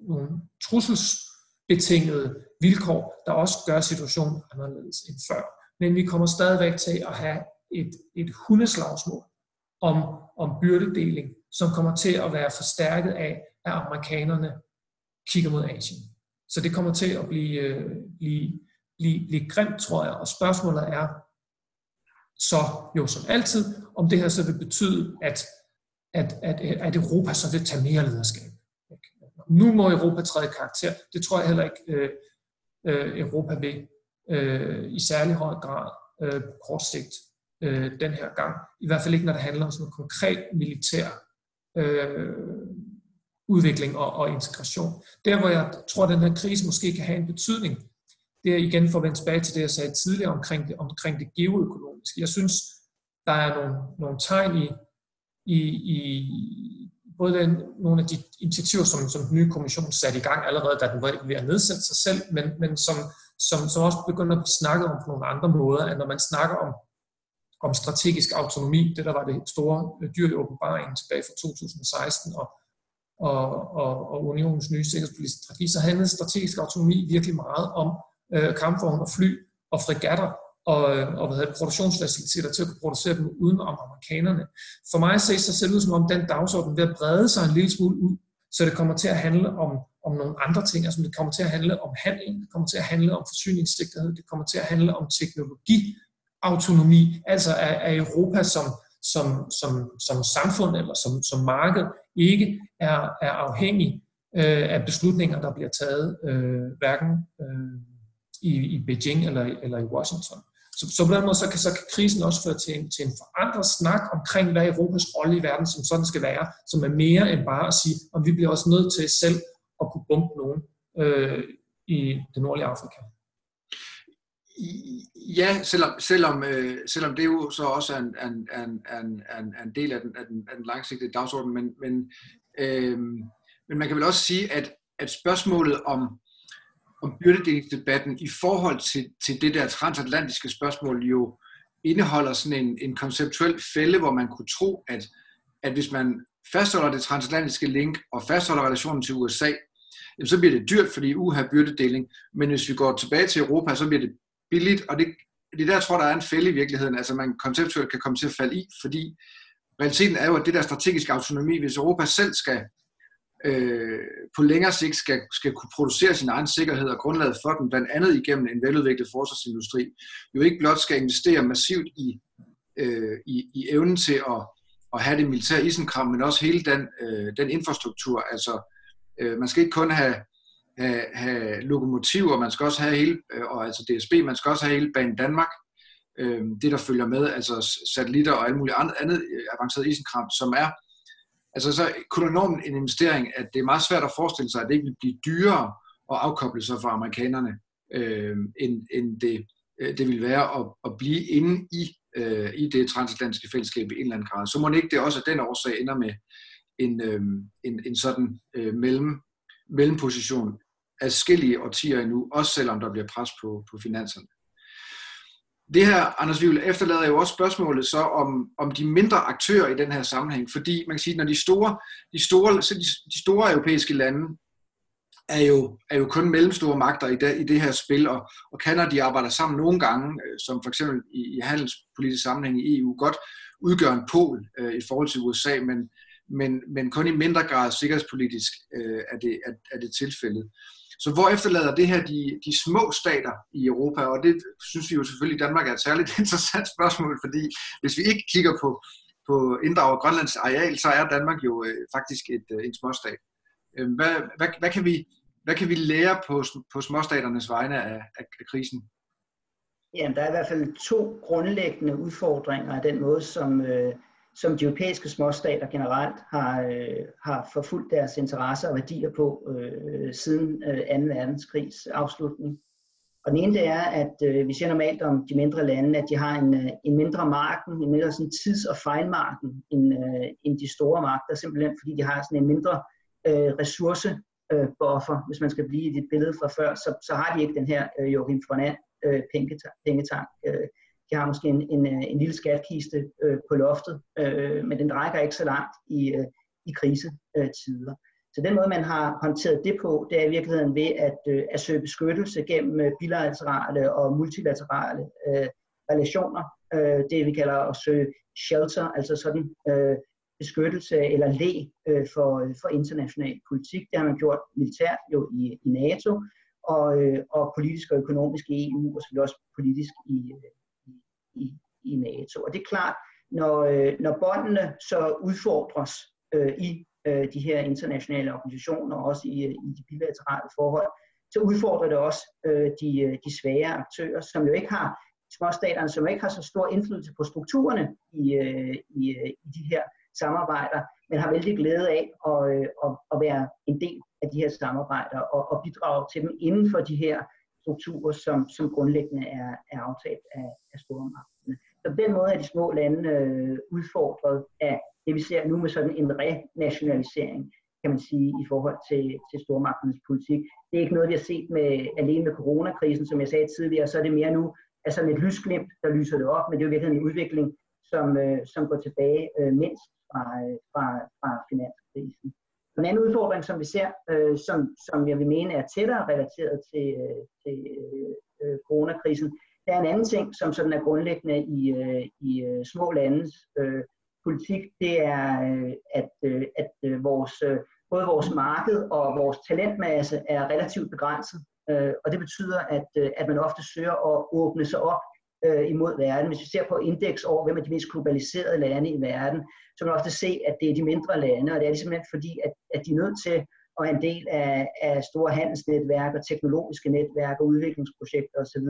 Speaker 3: nogle trusselsbetingede vilkår, der også gør situationen anderledes end før. Men vi kommer stadigvæk til at have et, et hundeslagsmål om, om byrdedeling, som kommer til at være forstærket af, at amerikanerne kigger mod Asien. Så det kommer til at blive, øh, blive, blive, blive grimt, tror jeg. Og spørgsmålet er så jo som altid, om det her så vil betyde, at, at, at, at Europa så vil tage mere lederskab. nu må Europa træde karakter. Det tror jeg heller ikke, øh, øh, Europa vil øh, i særlig høj grad øh, på kort sigt øh, den her gang. I hvert fald ikke, når det handler om sådan en konkret militær øh, udvikling og, og integration. Der, hvor jeg tror, at den her krise måske kan have en betydning, det er igen for at vende tilbage til det, jeg sagde tidligere omkring det, omkring det geoøkonomiske. Jeg synes, der er nogle, nogle tegn i, i, i både den, nogle af de initiativer, som, som den nye kommission satte i gang allerede, da den var ved at nedsætte sig selv, men, men som, som, som også begynder at blive snakket om på nogle andre måder, at når man snakker om, om strategisk autonomi, det der var det store dyr i åbenbaringen tilbage fra 2016, og, og, og, og unionens nye sikkerhedspolitiske strategi, så handlede strategisk autonomi virkelig meget om øh, kampvogne og fly og fregatter, og, øh, og hvad hedder, produktionsfaciliteter til at kunne producere dem uden om amerikanerne. For mig ses det selv ud som om den dagsorden ved at brede sig en lille smule ud, så det kommer til at handle om, om nogle andre ting. Altså det kommer til at handle om handel, det kommer til at handle om forsyningssikkerhed, det kommer til at handle om teknologiautonomi, altså er, er Europa som, som, som, som samfund eller som, som marked ikke er, er afhængig øh, af beslutninger, der bliver taget øh, hverken øh, i, i Beijing eller, eller i Washington. Så, så på den måde så kan, så kan krisen også føre til en, til en forandret snak omkring, hvad Europas rolle i verden som sådan skal være, som er mere end bare at sige, om vi bliver også nødt til selv at kunne bombe nogen øh, i det nordlige Afrika.
Speaker 1: Ja, selvom, selvom, øh, selvom det jo så også er en, en, en, en, en, en del af den, af, den, af den langsigtede dagsorden, men, men, øh, men man kan vel også sige, at, at spørgsmålet om, om byrdedelingsdebatten i forhold til, til det der transatlantiske spørgsmål jo indeholder sådan en, en konceptuel fælde, hvor man kunne tro, at, at hvis man fastholder det transatlantiske link og fastholder relationen til USA, jamen så bliver det dyrt, fordi EU har byrdedeling, men hvis vi går tilbage til Europa, så bliver det billigt, og det, det der tror der er en fælde i virkeligheden, altså man konceptuelt kan komme til at falde i, fordi realiteten er jo, at det der strategiske autonomi, hvis Europa selv skal øh, på længere sigt skal, skal kunne producere sin egen sikkerhed og grundlaget for den, blandt andet igennem en veludviklet forsvarsindustri, jo ikke blot skal investere massivt i, øh, i, i evnen til at, at have det militære isenkram, men også hele den, øh, den infrastruktur. Altså, øh, man skal ikke kun have, have, have lokomotiver, man skal også have hele, øh, og altså DSB, man skal også have hele banen Danmark, øh, det der følger med, altså satellitter og alt muligt andet, andet avanceret isenkram, som er altså så kunne enormt en investering, at det er meget svært at forestille sig, at det ikke vil blive dyrere at afkoble sig fra amerikanerne, øh, end, end det, øh, det vil være at, at blive inde i, øh, i det transatlantiske fællesskab i en eller anden grad. Så må det ikke det også af den årsag ender med en, øh, en, en sådan øh, mellem, mellemposition af skillige årtier endnu, også selvom der bliver pres på, på finanserne det her, Anders Vivl, efterlader jo også spørgsmålet så om, om de mindre aktører i den her sammenhæng, fordi man kan sige, når de store, de store, så de, de store europæiske lande er jo, er jo kun mellemstore magter i det, i det her spil, og, og kan, de arbejder sammen nogle gange, øh, som for eksempel i, i handelspolitisk sammenhæng i EU, godt udgør en pol øh, i forhold til USA, men, men, men kun i mindre grad sikkerhedspolitisk øh, er, det, er, er det tilfældet. Så hvor efterlader det her de, de små stater i Europa? Og det synes vi jo selvfølgelig i Danmark er et særligt <laughs> interessant spørgsmål, fordi hvis vi ikke kigger på, på inddraget Grønlands areal, så er Danmark jo øh, faktisk et, øh, en småstat. Øh, hvad, hvad, hvad, kan vi, hvad kan vi lære på, på småstaternes vegne af, af, af krisen?
Speaker 2: Jamen, der er i hvert fald to grundlæggende udfordringer af den måde, som, øh, som de europæiske småstater generelt har, øh, har forfulgt deres interesser og værdier på øh, siden øh, 2. verdenskrigs afslutning. Og den ene det er, at øh, vi ser normalt om de mindre lande, at de har en, øh, en mindre marken, en mindre sådan tids- og fejlmarken end, øh, end de store magter, simpelthen fordi de har sådan en mindre øh, ressourcebuffer. Øh, Hvis man skal blive i dit billede fra før, så, så har de ikke den her øh, Joachim von øh, pengetank, øh, de har måske en, en, øh, en lille skatkiste øh, på loftet, øh, men den rækker ikke så langt i, øh, i krisetider. Så den måde, man har håndteret det på, det er i virkeligheden ved at, øh, at søge beskyttelse gennem øh, bilaterale og multilaterale øh, relationer. Øh, det vi kalder at søge shelter, altså sådan øh, beskyttelse eller læ øh, for, øh, for international politik. Det har man gjort militært jo i, i NATO, og, øh, og politisk og økonomisk i EU, og selvfølgelig også politisk i, øh, i, i NATO. Og det er klart, når, øh, når båndene så udfordres øh, i øh, de her internationale organisationer, også i, øh, i de bilaterale forhold, så udfordrer det også øh, de, øh, de svære aktører, som jo ikke har småstaterne, som ikke har så stor indflydelse på strukturerne i, øh, i, i de her samarbejder, men har vældig glæde af at, at, at være en del af de her samarbejder og, og bidrage til dem inden for de her strukturer, som, som grundlæggende er, er aftalt af, af stormagterne. Så på den måde er de små lande øh, udfordret af det, vi ser nu med sådan en renationalisering, kan man sige, i forhold til, til stormagternes politik. Det er ikke noget, vi har set med, alene med coronakrisen, som jeg sagde tidligere, så er det mere nu altså sådan et lysglimt, der lyser det op, men det er jo virkelig en udvikling, som, øh, som går tilbage øh, mindst fra, øh, fra, fra finanskrisen. En anden udfordring, som vi ser, øh, som, som jeg vil mene er tættere relateret til, øh, til øh, coronakrisen, der er en anden ting, som sådan er grundlæggende i, øh, i øh, små landes øh, politik. Det er, øh, at, øh, at øh, vores, øh, både vores marked og vores talentmasse er relativt begrænset. Øh, og det betyder, at, øh, at man ofte søger at åbne sig op øh, imod verden. Hvis vi ser på indeks over, hvem er de mest globaliserede lande i verden, så kan man ofte se, at det er de mindre lande, og det er det simpelthen fordi, at, at de er nødt til at være en del af, af store handelsnetværk og teknologiske netværk og udviklingsprojekter osv.,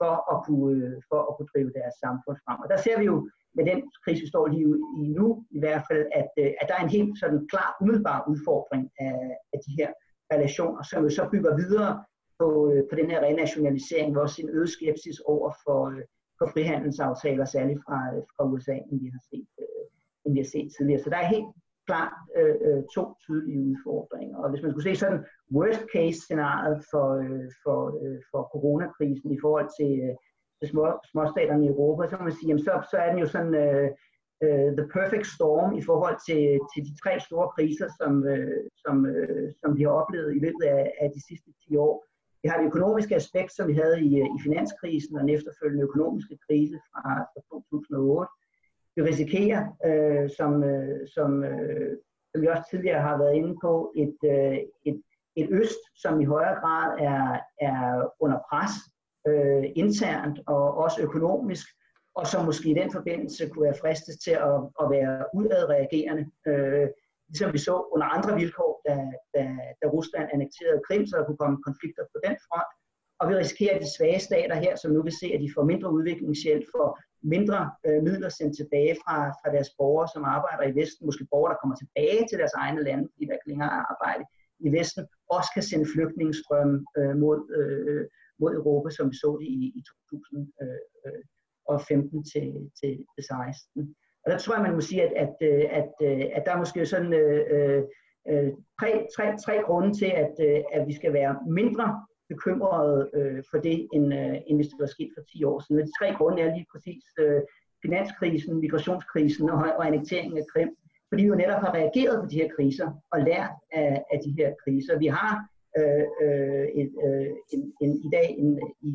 Speaker 2: for at, kunne, øh, for at kunne drive deres samfund frem. Og der ser vi jo med den krise, vi står lige i nu, i hvert fald, at, øh, at der er en helt sådan klar, umiddelbar udfordring af, af de her relationer, som jo så bygger videre på, øh, på den her renationalisering, hvor også en øget skepsis over for, øh, for frihandelsaftaler, særligt fra, øh, fra USA, end vi har set, øh, end vi har set tidligere. Så der er helt klart øh, øh, to tydelige udfordringer. Og hvis man skulle se sådan worst case scenariet for, øh, for, øh, for coronakrisen i forhold til, øh, til små, småstaterne i Europa, så kan man sige, jamen så, så er den jo sådan øh, øh, the perfect storm i forhold til, til de tre store kriser, som, øh, som, øh, som vi har oplevet i løbet af, af de sidste 10 år. Vi har det økonomiske aspekt, som vi havde i, øh, i finanskrisen og den efterfølgende økonomiske krise fra, fra 2008. Vi risikerer, øh, som, øh, som, øh, som vi også tidligere har været inde på, et, øh, et, et øst, som i højere grad er, er under pres øh, internt og også økonomisk, og som måske i den forbindelse kunne være fristet til at, at være udadreagerende. Øh, ligesom vi så under andre vilkår, da, da, da Rusland annekterede Krim, så der kunne komme konflikter på den front. Og vi risikerer, at de svage stater her, som nu vil se, at de får mindre udviklingshjælp, får mindre øh, midler sendt tilbage fra, fra deres borgere, som arbejder i Vesten, måske borgere, der kommer tilbage til deres egne lande, fordi der ikke længere er arbejde i Vesten, også kan sende flygtningestrømme øh, mod, øh, mod Europa, som vi så det i, i 2015 øh, øh, til, til 16. Og der tror jeg, man må sige, at, at, øh, at, at, at der er måske sådan øh, øh, øh, tre, tre, tre grunde til, at, at vi skal være mindre bekymrede øh, for det, end, øh, end hvis det var sket for 10 år siden. Og de tre grunde er lige præcis øh, finanskrisen, migrationskrisen og, og annekteringen af Krim. Fordi vi jo netop har reageret på de her kriser og lært af, af de her kriser. Vi har øh, øh, et, øh, en, en, i dag en, i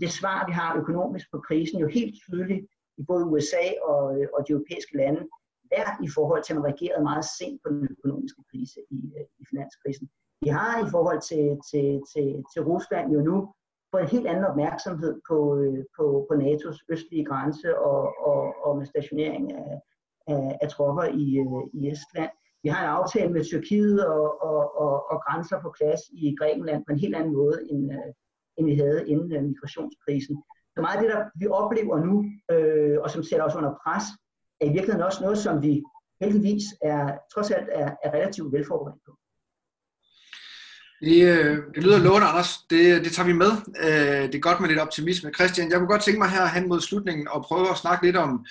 Speaker 2: det svar, vi har økonomisk på krisen, jo helt tydeligt i både USA og, øh, og de europæiske lande lært i forhold til, at man reagerede meget sent på den økonomiske krise i, øh, i finanskrisen. Vi har i forhold til, til, til, til Rusland jo nu fået en helt anden opmærksomhed på, øh, på, på NATO's østlige grænse og, og, og med stationering af, af, af tropper i, i Estland. Vi har en aftale med Tyrkiet og, og, og, og grænser på plads i Grækenland på en helt anden måde, end, end vi havde inden migrationskrisen. Så meget af det, der vi oplever nu, øh, og som sætter os under pres, er i virkeligheden også noget, som vi heldigvis er, trods alt er, er relativt velforberedt på.
Speaker 1: Det, øh, det lyder lovende, Anders. Det, det tager vi med. Øh, det er godt med lidt optimisme. Christian, jeg kunne godt tænke mig her hen mod slutningen og prøve at snakke lidt om,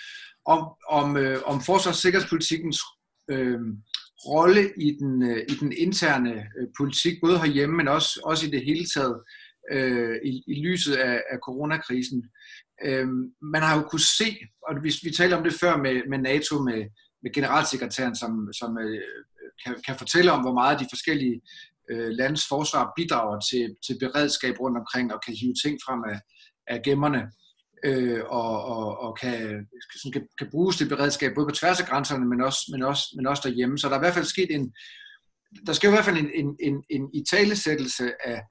Speaker 1: om, om, øh, om forsvars- og sikkerhedspolitikkens øh, rolle i den, i den interne politik, både herhjemme, men også, også i det hele taget øh, Øh, i, i lyset af, af coronakrisen. Øh, man har jo kunne se, og vi, vi talte om det før med, med NATO, med, med generalsekretæren, som, som øh, kan, kan fortælle om, hvor meget de forskellige øh, landes forsvar bidrager til, til beredskab rundt omkring og kan hive ting frem af, af gemmerne øh, og, og, og kan, kan, kan bruges til beredskab både på tværs af grænserne, men også, men, også, men også derhjemme. Så der er i hvert fald sket en, der skal i hvert fald en, en, en, en italesættelse af,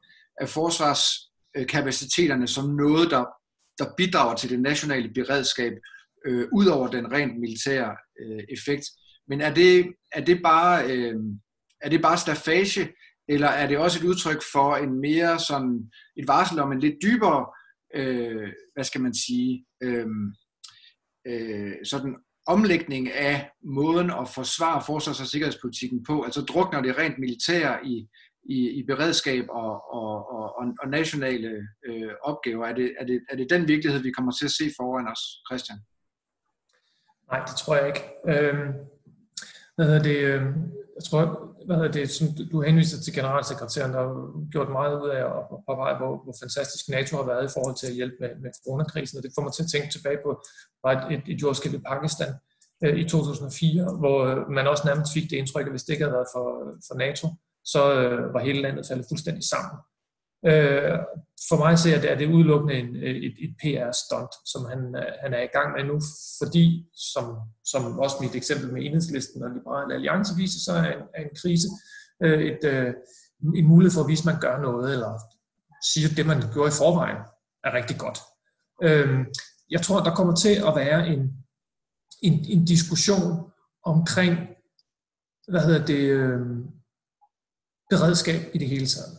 Speaker 1: af forsvarskapaciteterne som noget, der, der bidrager til det nationale beredskab, øh, ud over den rent militære øh, effekt. Men er det, er det bare, øh, er det bare stafage, eller er det også et udtryk for en mere sådan, et varsel om en lidt dybere, øh, hvad skal man sige, øh, øh, sådan omlægning af måden at forsvare forsvars- og sikkerhedspolitikken på? Altså drukner det rent militære i, i, i beredskab og, og, og, og nationale øh, opgaver? Er det, er, det, er det den virkelighed, vi kommer til at se foran os, Christian?
Speaker 3: Nej, det tror jeg ikke. Øhm, hvad hedder det? Øh, jeg tror, hvad hedder det, som du henviser til generalsekretæren, der har gjort meget ud af at påpege, hvor, hvor fantastisk NATO har været i forhold til at hjælpe med, med coronakrisen, og det får mig til at tænke tilbage på et, et, et jordskælv i Pakistan øh, i 2004, hvor øh, man også nærmest fik det indtryk, at hvis det ikke havde været for, for NATO, så øh, var hele landet faldet fuldstændig sammen. Øh, for mig ser det, at det er udelukkende en, øh, et, et PR-stunt, som han, øh, han er i gang med nu, fordi, som, som også mit eksempel med enhedslisten og Liberale Alliance viser, så er en, er en krise øh, et, øh, en mulighed for at vise, at man gør noget, eller siger, at det, man gjorde i forvejen, er rigtig godt. Øh, jeg tror, der kommer til at være en, en, en diskussion omkring, hvad hedder det, øh, beredskab i det hele taget.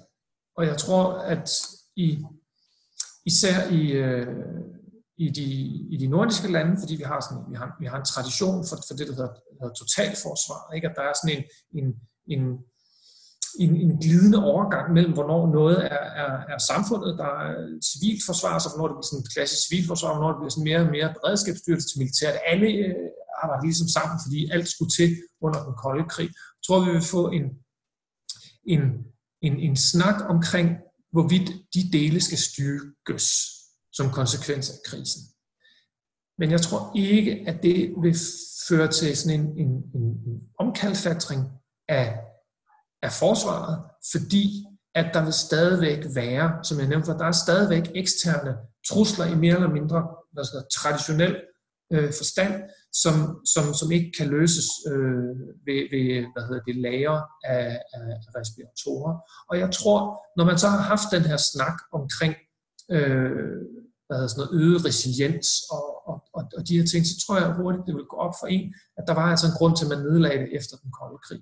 Speaker 3: Og jeg tror, at i, især i, øh, i, de, i de nordiske lande, fordi vi har, sådan, vi har, vi har en tradition for, for det, der hedder, hedder totalforsvar, ikke? at der er sådan en, en, en, en, en glidende overgang mellem, hvornår noget er, er, er samfundet, der er civilt forsvar, så hvornår det bliver sådan klassisk civilforsvar, og hvornår det bliver sådan mere og mere beredskabsstyrelse til militæret. Alle øh, arbejder ligesom sammen, fordi alt skulle til under den kolde krig. Jeg tror, vi vil få en, en en, en snak omkring, hvorvidt de dele skal styrkes som konsekvens af krisen. Men jeg tror ikke, at det vil føre til sådan en, en, en, en omkalfatring af, af forsvaret, fordi at der vil stadigvæk være, som jeg nævnte, der er stadigvæk eksterne trusler i mere eller mindre altså traditionel øh, forstand, som, som, som ikke kan løses øh, ved, ved hvad hedder det, lager af, af respiratorer. Og jeg tror, når man så har haft den her snak omkring øh, hvad hedder sådan noget, øget resiliens og, og, og, og de her ting, så tror jeg hurtigt, det vil gå op for en, at der var altså en grund til, at man nedlagde det efter den kolde krig.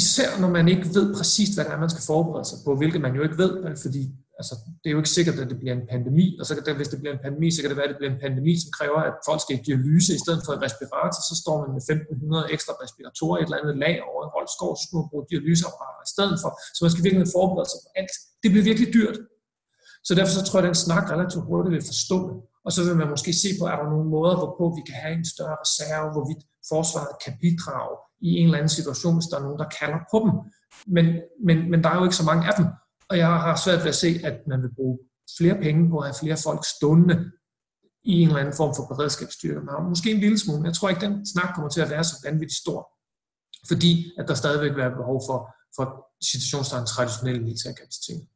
Speaker 3: Især når man ikke ved præcis, hvad det er, man skal forberede sig på, hvilket man jo ikke ved, fordi altså, det er jo ikke sikkert, at det bliver en pandemi, og så kan det, hvis det bliver en pandemi, så kan det være, at det bliver en pandemi, som kræver, at folk skal i dialyse i stedet for en respirator, så står man med 1500 ekstra respiratorer i et eller andet lag over en holdskov, så skal man bruge dialyseapparater i stedet for, så man skal virkelig forberede sig på alt. Det bliver virkelig dyrt. Så derfor så tror jeg, at den snak relativt hurtigt vil forstå det. Og så vil man måske se på, er der nogle måder, hvorpå vi kan have en større reserve, hvorvidt forsvaret kan bidrage i en eller anden situation, hvis der er nogen, der kalder på dem. Men, men, men der er jo ikke så mange af dem. Og jeg har svært ved at se, at man vil bruge flere penge på at have flere folk stående i en eller anden form for beredskabsstyrke. Men måske en lille smule, men jeg tror ikke, den snak kommer til at være så vanvittigt stor. Fordi at der stadigvæk vil være behov for, for situationstegn traditionelle militærkapaciteter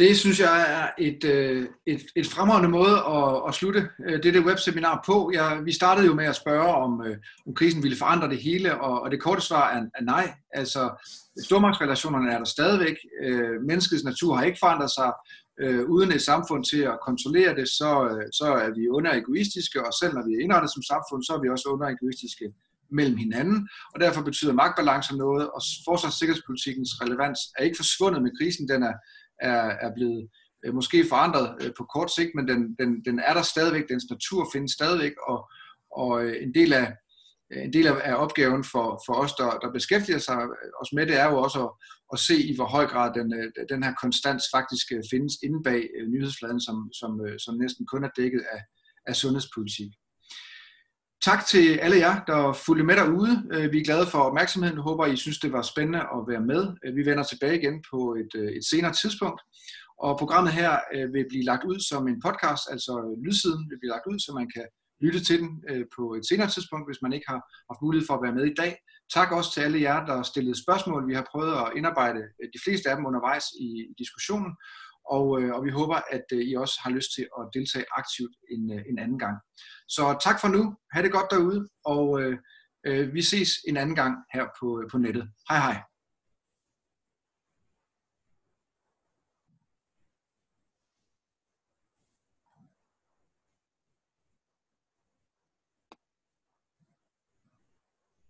Speaker 1: det synes jeg er et, øh, et, et fremragende måde at, at slutte øh, dette webseminar på. Jeg, vi startede jo med at spørge, om, øh, om krisen ville forandre det hele, og, og det korte svar er, er nej. Altså, stormagtsrelationerne er der stadigvæk. Menneskets natur har ikke forandret sig. Uden et samfund til at kontrollere det, så, så er vi under egoistiske, og selv når vi er indrettet som samfund, så er vi også under egoistiske mellem hinanden, og derfor betyder magtbalancer noget, og forsvars- og sikkerhedspolitikens relevans er ikke forsvundet med krisen, den er, er, er blevet øh, måske forandret øh, på kort sigt, men den, den, den er der stadigvæk, dens natur findes stadigvæk, og, og øh, en del af øh, en del af opgaven for, for os, der, der beskæftiger sig øh, os med det, er jo også at, at se, i hvor høj grad den, øh, den her konstans faktisk findes inde bag nyhedsfladen, som, som, som næsten kun er dækket af, af sundhedspolitik. Tak til alle jer, der fulgte med derude. Øh, vi er glade for opmærksomheden. Jeg håber, I synes, det var spændende at være med. Øh, vi vender tilbage igen på et, øh, et senere tidspunkt. Og programmet her vil blive lagt ud som en podcast, altså lydsiden vil blive lagt ud, så man kan lytte til den på et senere tidspunkt, hvis man ikke har haft mulighed for at være med i dag. Tak også til alle jer, der stillede spørgsmål. Vi har prøvet at indarbejde de fleste af dem undervejs i diskussionen og, øh, og vi håber, at øh, I også har lyst til at deltage aktivt en, øh, en anden gang. Så tak for nu. Ha' det godt derude, og øh, øh, vi ses en anden gang her på, øh, på nettet. Hej hej.